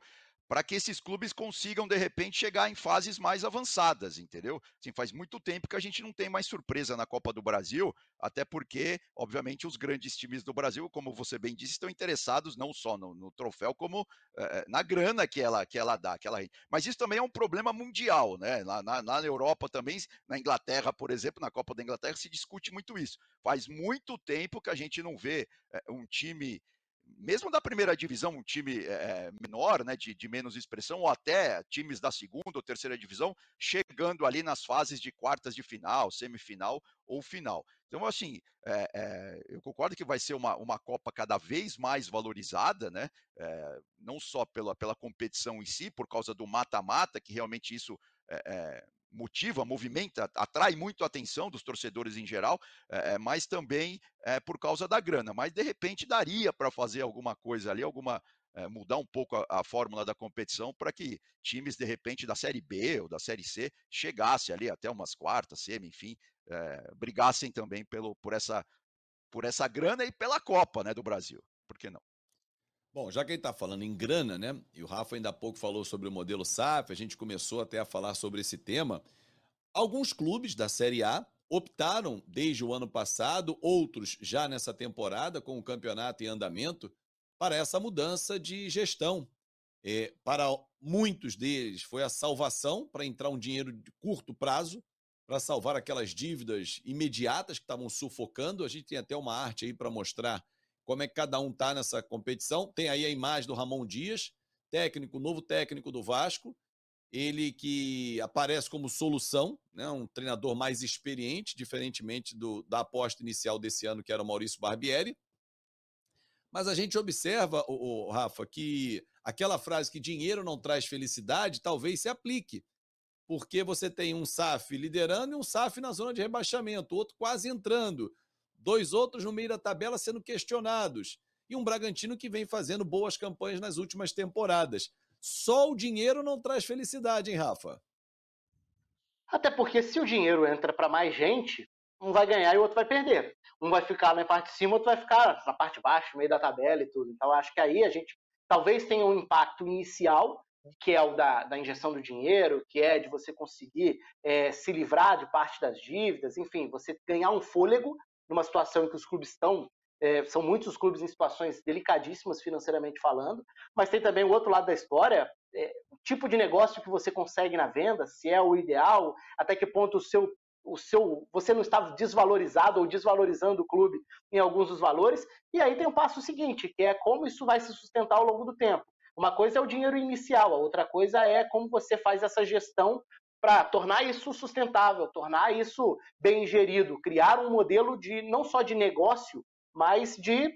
para que esses clubes consigam, de repente, chegar em fases mais avançadas, entendeu? Assim, faz muito tempo que a gente não tem mais surpresa na Copa do Brasil, até porque, obviamente, os grandes times do Brasil, como você bem disse, estão interessados não só no, no troféu, como é, na grana que ela, que ela dá. Que ela... Mas isso também é um problema mundial, né? Na, na, na Europa também, na Inglaterra, por exemplo, na Copa da Inglaterra, se discute muito isso. Faz muito tempo que a gente não vê é, um time mesmo da primeira divisão, um time é, menor, né, de, de, menos expressão, ou até times da segunda ou terceira divisão, chegando ali nas fases de quartas de final, semifinal ou final. Então, assim, é, é, eu concordo que vai ser uma, uma Copa cada vez mais valorizada, né, não só pela, pela competição em si, por causa do mata-mata, que realmente isso motiva, movimenta, atrai muito a atenção dos torcedores em geral, é, mas também é, por causa da grana. Mas de repente daria para fazer alguma coisa ali, alguma é, mudar um pouco a, a fórmula da competição para que times de repente da Série B ou da Série C chegassem ali até umas quartas, semi, enfim, brigassem também pelo, por essa por essa grana e pela Copa, né, do Brasil. Por que não? Bom, já que ele está falando em grana, né? E o Rafa ainda há pouco falou sobre o modelo SAF, a gente começou até a falar sobre esse tema. Alguns clubes da Série A optaram desde o ano passado, outros já nessa temporada, com o campeonato em andamento, para essa mudança de gestão. É, para muitos deles foi a salvação para entrar um dinheiro de curto prazo, para salvar aquelas dívidas imediatas que estavam sufocando. A gente tem até uma arte aí para mostrar como é que cada um está nessa competição. Tem aí a imagem do Ramon Dias, técnico, novo técnico do Vasco, ele que aparece como solução, né, um treinador mais experiente, diferentemente do, da aposta inicial desse ano, que era o Maurício Barbieri. Mas a gente observa, o, o Rafa, que aquela frase que dinheiro não traz felicidade talvez se aplique, porque você tem um SAF liderando e um SAF na zona de rebaixamento, outro quase entrando dois outros no meio da tabela sendo questionados, e um Bragantino que vem fazendo boas campanhas nas últimas temporadas. Só o dinheiro não traz felicidade, hein, Rafa? Até porque se o dinheiro entra para mais gente, um vai ganhar e o outro vai perder. Um vai ficar na parte de cima, o outro vai ficar na parte de baixo, no meio da tabela e tudo. Então acho que aí a gente talvez tenha um impacto inicial, que é o da, da injeção do dinheiro, que é de você conseguir é, se livrar de parte das dívidas, enfim, você ganhar um fôlego numa situação em que os clubes estão, é, são muitos os clubes em situações delicadíssimas financeiramente falando, mas tem também o outro lado da história, é, o tipo de negócio que você consegue na venda, se é o ideal, até que ponto o seu o seu, você não estava desvalorizado ou desvalorizando o clube em alguns dos valores. E aí tem o passo seguinte, que é como isso vai se sustentar ao longo do tempo. Uma coisa é o dinheiro inicial, a outra coisa é como você faz essa gestão para tornar isso sustentável, tornar isso bem gerido, criar um modelo de não só de negócio, mas de,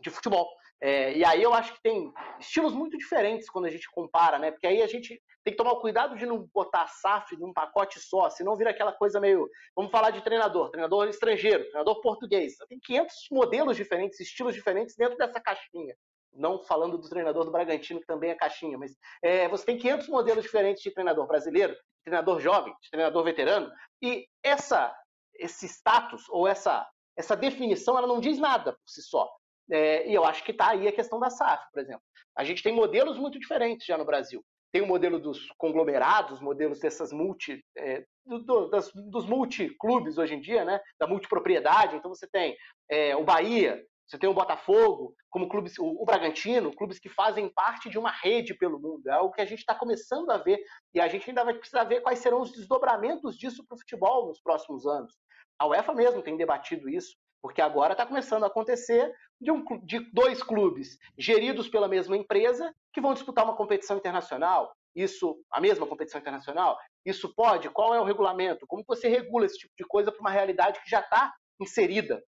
de futebol. É, e aí eu acho que tem estilos muito diferentes quando a gente compara, né? Porque aí a gente tem que tomar o cuidado de não botar SAF num pacote só, senão vira aquela coisa meio. Vamos falar de treinador, treinador estrangeiro, treinador português. Tem 500 modelos diferentes, estilos diferentes dentro dessa caixinha. Não falando do treinador do Bragantino, que também é caixinha, mas é, você tem 500 modelos diferentes de treinador brasileiro, de treinador jovem, de treinador veterano, e essa, esse status ou essa, essa definição ela não diz nada por si só. É, e eu acho que está aí a questão da SAF, por exemplo. A gente tem modelos muito diferentes já no Brasil. Tem o modelo dos conglomerados, modelos dessas multi, é, do, das, dos multiclubes hoje em dia, né? da multipropriedade. Então você tem é, o Bahia, você tem o Botafogo, como clubes, o, Bragantino, clubes que fazem parte de uma rede pelo mundo. É algo que a gente está começando a ver e a gente ainda vai precisar ver quais serão os desdobramentos disso para o futebol nos próximos anos. A UEFA mesmo tem debatido isso. Porque agora está começando a acontecer de, um, de dois clubes geridos pela mesma empresa que vão disputar uma competição internacional. Isso, a mesma competição internacional? Isso pode? Qual é o regulamento? Como você regula esse tipo de coisa para uma realidade que já está inserida,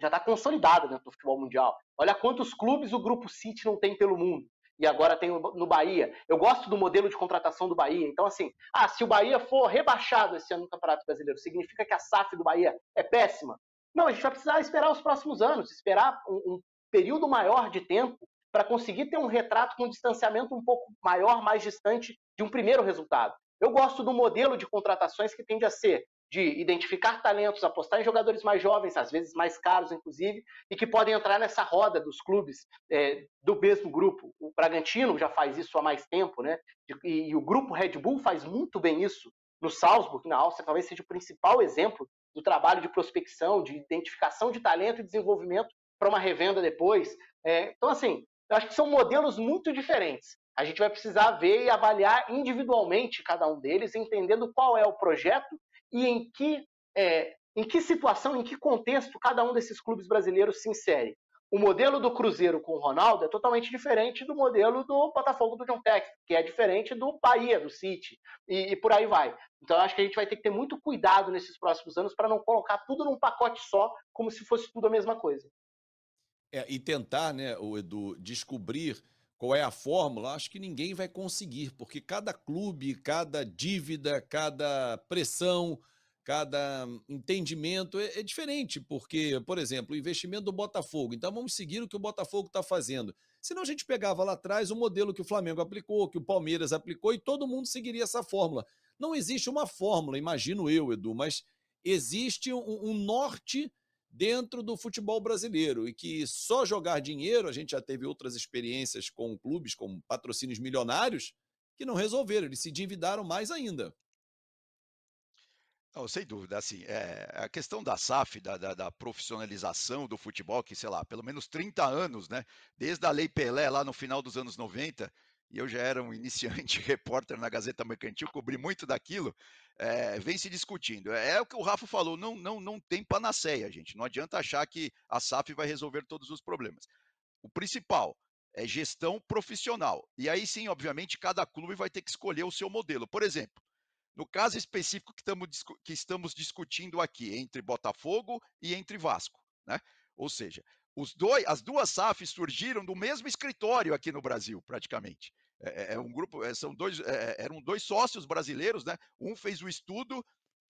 já está consolidada dentro do futebol mundial? Olha quantos clubes o Grupo City não tem pelo mundo e agora tem no Bahia. Eu gosto do modelo de contratação do Bahia. Então, assim, ah, se o Bahia for rebaixado esse ano no Campeonato Brasileiro, significa que a SAF do Bahia é péssima? Não, a gente vai precisar esperar os próximos anos, esperar um, um período maior de tempo para conseguir ter um retrato com um distanciamento um pouco maior, mais distante de um primeiro resultado. Eu gosto do modelo de contratações que tende a ser de identificar talentos, apostar em jogadores mais jovens, às vezes mais caros, inclusive, e que podem entrar nessa roda dos clubes é, do mesmo grupo. O Bragantino já faz isso há mais tempo, né? E, e, o grupo Red Bull faz muito bem isso no Salzburg, na Áustria, talvez seja o principal exemplo do trabalho de prospecção, de identificação de talento e desenvolvimento para uma revenda depois. É, então, assim, eu acho que são modelos muito diferentes. A gente vai precisar ver e avaliar individualmente cada um deles, entendendo qual é o projeto e em que, é, em que situação, em que contexto cada um desses clubes brasileiros se insere. O modelo do Cruzeiro com o Ronaldo é totalmente diferente do modelo do Botafogo do John Tex, que é diferente do Bahia, do City, e, e por aí vai. Então, acho que a gente vai ter que ter muito cuidado nesses próximos anos para não colocar tudo num pacote só, como se fosse tudo a mesma coisa. É, e tentar, né, o Edu, descobrir qual é a fórmula, acho que ninguém vai conseguir, porque cada clube, cada dívida, cada pressão, cada entendimento é, é, diferente, porque, por exemplo, o investimento do Botafogo. Então vamos seguir o que o Botafogo está fazendo. Senão a gente pegava lá atrás o modelo que o Flamengo aplicou, que o Palmeiras aplicou, e todo mundo seguiria essa fórmula. Não existe uma fórmula, imagino eu, Edu, mas existe um, um norte dentro do futebol brasileiro e que só jogar dinheiro, a gente já teve outras experiências com clubes com patrocínios milionários que não resolveram, eles se endividaram mais ainda. Não, sem dúvida, assim, é, a questão da SAF, da, da, da, profissionalização do futebol, que, sei lá, pelo menos 30 anos, né, desde a Lei Pelé, lá no final dos anos 90, e eu já era um iniciante <laughs> repórter na Gazeta Mercantil, cobri muito daquilo, é, vem se discutindo. É, é, o que o Rafa falou, não, não, não tem panaceia, gente, não adianta achar que a SAF vai resolver todos os problemas. O principal é gestão profissional, e aí sim, obviamente, cada clube vai ter que escolher o seu modelo. Por exemplo, no caso específico que, tamo, que estamos discutindo aqui, entre Botafogo e entre Vasco, né? Ou seja, os dois, as duas SAFs surgiram do mesmo escritório aqui no Brasil, praticamente. É, é, é um grupo, é, são dois, é, é, eram dois sócios brasileiros, né? Um fez o estudo,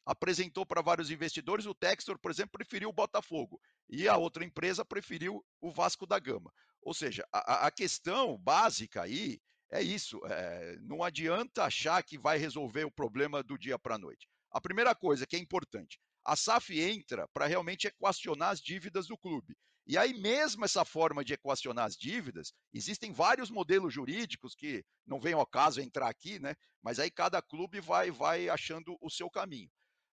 apresentou para vários investidores. O Textor, por exemplo, preferiu o Botafogo e a outra empresa preferiu o Vasco da Gama. Ou seja, a, a questão básica aí é isso. É, não adianta achar que vai resolver o problema do dia para a noite. A primeira coisa que é importante, a SAF entra para realmente equacionar as dívidas do clube. E aí, mesmo essa forma de equacionar as dívidas, existem vários modelos jurídicos que não vem ao caso entrar aqui, né? Mas aí cada clube vai, vai achando o seu caminho.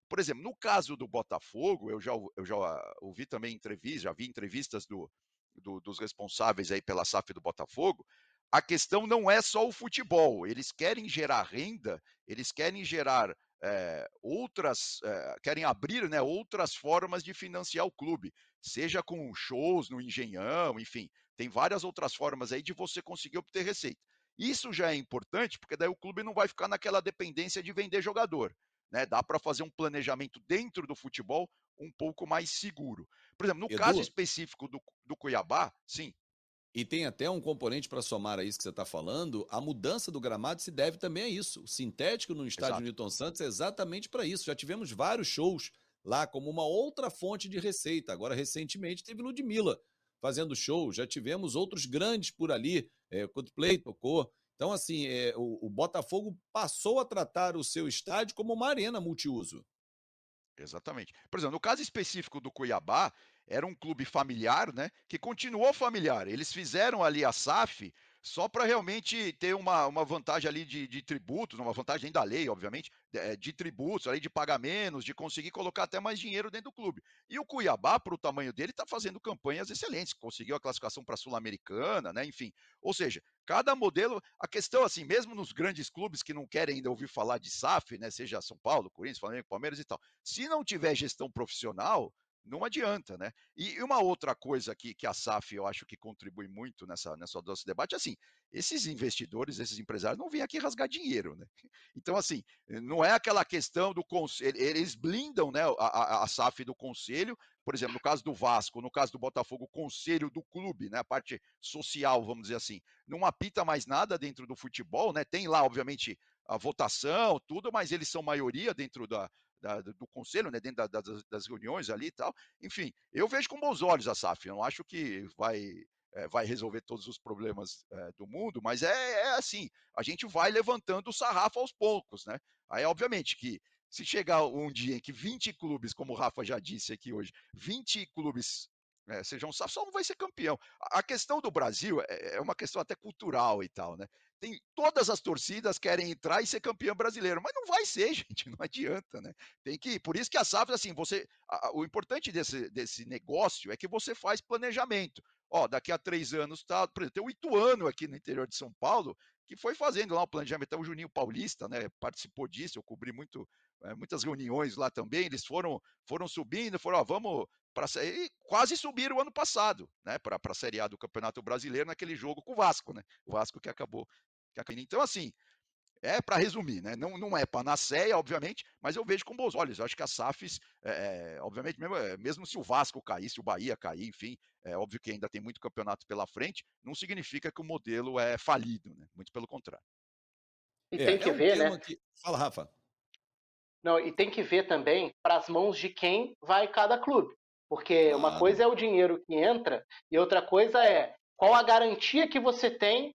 Por exemplo, no caso do Botafogo, eu já, eu já ouvi também entrevistas, já vi entrevistas do, do, dos responsáveis aí pela SAF do Botafogo, a questão não é só o futebol. Eles querem gerar renda, eles querem gerar é, outras, é, querem abrir né, outras formas de financiar o clube, seja com shows no Engenhão, enfim, tem várias outras formas aí de você conseguir obter receita. Isso já é importante, porque daí o clube não vai ficar naquela dependência de vender jogador. Né? Dá para fazer um planejamento dentro do futebol um pouco mais seguro. Por exemplo, no Edu? caso específico do, do Cuiabá, sim. E tem até um componente para somar a isso que você está falando. A mudança do gramado se deve também a isso. O sintético no estádio Exato. Newton Santos é exatamente para isso. Já tivemos vários shows lá como uma outra fonte de receita. Agora, recentemente, teve Ludmilla fazendo show. Já tivemos outros grandes por ali. É, Coldplay tocou. Então, assim, é, o, o Botafogo passou a tratar o seu estádio como uma arena multiuso. Exatamente. Por exemplo, no caso específico do Cuiabá, era um clube familiar, né? Que continuou familiar. Eles fizeram ali a SAF só para realmente ter uma, uma vantagem ali de, de tributos, uma vantagem da lei, obviamente, de, eh, de tributos, ali de pagar menos, de conseguir colocar até mais dinheiro dentro do clube. E o Cuiabá, para o tamanho dele, está fazendo campanhas excelentes, conseguiu a classificação para a Sul-Americana, né? Enfim. Ou seja, cada modelo. A questão, assim, mesmo nos grandes clubes que não querem ainda ouvir falar de SAF, né? Seja São Paulo, Corinthians, Flamengo, Palmeiras e tal. Se não tiver gestão profissional, não adianta, né? E uma outra coisa que, que a SAF eu acho que contribui muito nessa, nessa nosso debate, assim, esses investidores, esses empresários não vêm aqui rasgar dinheiro, né? <laughs> Então, assim, não é aquela questão do conselho, eles blindam né, a, a, a SAF do conselho, por exemplo, no caso do Vasco, no caso do Botafogo, o conselho do clube, né, a parte social, vamos dizer assim, não apita mais nada dentro do futebol, né? Tem lá, obviamente, a votação, tudo, mas eles são maioria dentro da, da, do conselho, né, dentro da, das, das, reuniões ali e tal. Enfim, eu vejo com bons olhos a SAF. Eu não acho que vai, é, vai resolver todos os problemas é, do mundo, mas é, é, assim: a gente vai levantando o sarrafo aos poucos, né? Aí, obviamente, que se chegar um dia em que 20 clubes, como o Rafa já disse aqui hoje, 20 clubes é, sejam só, só um vai ser campeão. A questão do Brasil é, é uma questão até cultural e tal, né? Tem, todas as torcidas querem entrar e ser campeão brasileiro, mas não vai ser, <laughs> gente, não adianta, né? Tem que, por isso que a SAF, assim, você, a, o importante desse, desse negócio é que você faz planejamento. Ó, daqui a três anos, tá, por exemplo, tem o Ituano aqui no interior de São Paulo, que foi fazendo lá o planejamento, até o Juninho Paulista, né, participou disso, eu cobri muito, é, muitas reuniões lá também, eles foram, foram subindo, foram, ó, vamos para e quase subiram o ano passado, né, para a Série A do Campeonato Brasileiro naquele jogo com o Vasco, né? O Vasco que acabou que Então assim, é para resumir, né? Não, não é panaceia, obviamente, mas eu vejo com bons olhos. Eu acho que a SAFs, é, obviamente, mesmo, é, mesmo se o Vasco cair, se o Bahia cair, enfim, é óbvio que ainda tem muito campeonato pela frente, não significa que o modelo é falido, né? Muito pelo contrário. E é, tem que é um ver, né? Que... Fala, Rafa. Não, e tem que ver também para as mãos de quem vai cada clube. Porque ah. uma coisa é o dinheiro que entra e outra coisa é qual a garantia que você tem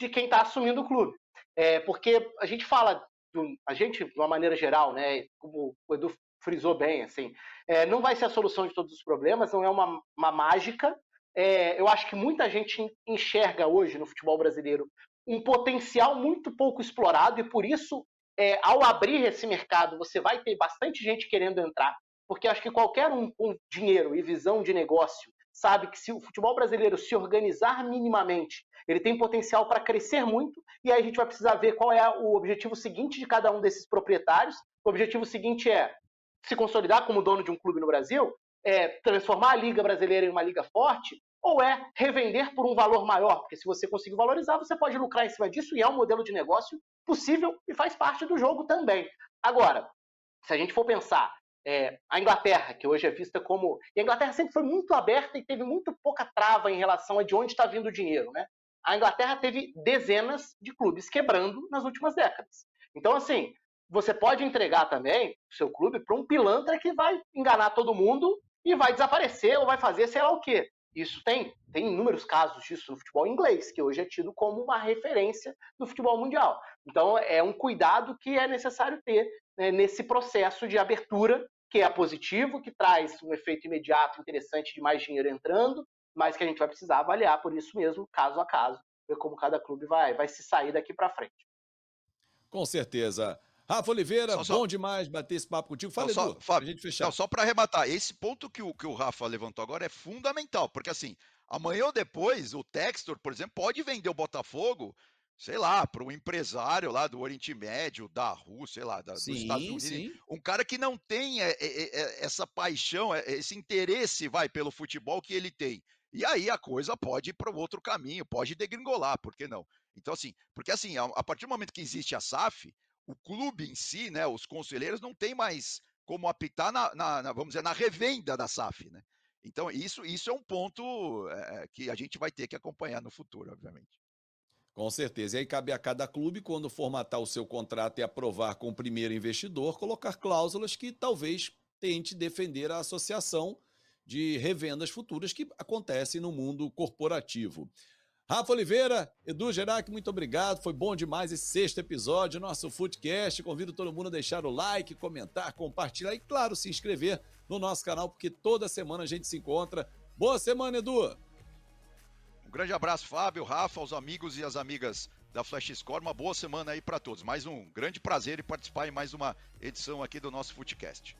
de quem está assumindo o clube. É, porque a gente fala, do, a gente, de uma maneira geral, né, como o Edu frisou bem, assim, é, não vai ser a solução de todos os problemas, não é uma, uma mágica. É, eu acho que muita gente enxerga hoje no futebol brasileiro um potencial muito pouco explorado e por isso, é, ao abrir esse mercado, você vai ter bastante gente querendo entrar porque acho que qualquer um com dinheiro e visão de negócio sabe que se o futebol brasileiro se organizar minimamente, ele tem potencial para crescer muito, e aí a gente vai precisar ver qual é o objetivo seguinte de cada um desses proprietários. O objetivo seguinte é se consolidar como dono de um clube no Brasil, é transformar a liga brasileira em uma liga forte, ou é revender por um valor maior, porque se você conseguir valorizar, você pode lucrar em cima disso e é um modelo de negócio possível e faz parte do jogo também. Agora, se a gente for pensar é, a Inglaterra, que hoje é vista como. E a Inglaterra sempre foi muito aberta e teve muito pouca trava em relação a de onde está vindo o dinheiro. Né? A Inglaterra teve dezenas de clubes quebrando nas últimas décadas. Então, assim, você pode entregar também o seu clube para um pilantra que vai enganar todo mundo e vai desaparecer ou vai fazer sei lá o quê. Isso tem, tem inúmeros casos disso no futebol inglês, que hoje é tido como uma referência do futebol mundial. Então, é um cuidado que é necessário ter né, nesse processo de abertura que é positivo, que traz um efeito imediato interessante de mais dinheiro entrando, mas que a gente vai precisar avaliar por isso mesmo, caso a caso, ver como cada clube vai, vai se sair daqui para frente. Com certeza. Rafa Oliveira, só, bom só... demais bater esse papo contigo. Fala, só, Edu, Fábio, a gente fechar. Não, só para arrematar, esse ponto que o, que o Rafa levantou agora é fundamental, porque assim, amanhã ou depois, o Textor, por exemplo, pode vender o Botafogo sei lá, para um empresário lá do Oriente Médio, da Rússia, sei lá, da, sim, dos Estados Unidos, sim. um cara que não tem é, é, é, essa paixão, esse interesse, vai, pelo futebol que ele tem. E aí a coisa pode ir para outro caminho, pode degringolar, por que não? Então, assim, porque assim, a, a, partir do momento que existe a SAF, o clube em si, né, os conselheiros não tem mais como apitar na, na, na vamos dizer, na revenda da SAF, né? Então, isso, isso é um ponto é, que a gente vai ter que acompanhar no futuro, obviamente. Com certeza. E aí cabe a cada clube, quando formatar o seu contrato e aprovar com o primeiro investidor, colocar cláusulas que talvez tente defender a associação de revendas futuras que acontecem no mundo corporativo. Rafa Oliveira, Edu Gerac, muito obrigado. Foi bom demais esse sexto episódio, nosso Footcast. Convido todo mundo a deixar o like, comentar, compartilhar e, claro, se inscrever no nosso canal, porque toda semana a gente se encontra. Boa semana, Edu! Um grande abraço, Fábio, Rafa, aos amigos e as amigas da Flash Score. Uma boa semana aí para todos. Mais um grande prazer em participar em mais uma edição aqui do nosso Footcast.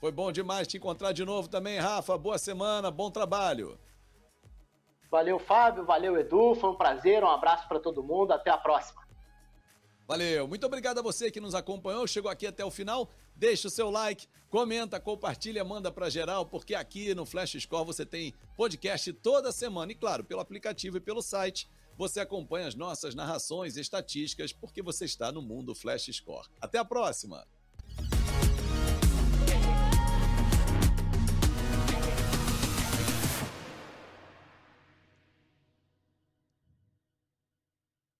Foi bom demais te encontrar de novo também, Rafa. Boa semana, bom trabalho. Valeu, Fábio. Valeu, Edu. Foi um prazer. Um abraço para todo mundo. Até a próxima. Valeu. Muito obrigado a você que nos acompanhou, chegou aqui até o final. Deixa o seu like, comenta, compartilha, manda para geral, porque aqui no Flash Score você tem podcast toda semana e claro, pelo aplicativo e pelo site. Você acompanha as nossas narrações e estatísticas porque você está no mundo Flash Score. Até a próxima.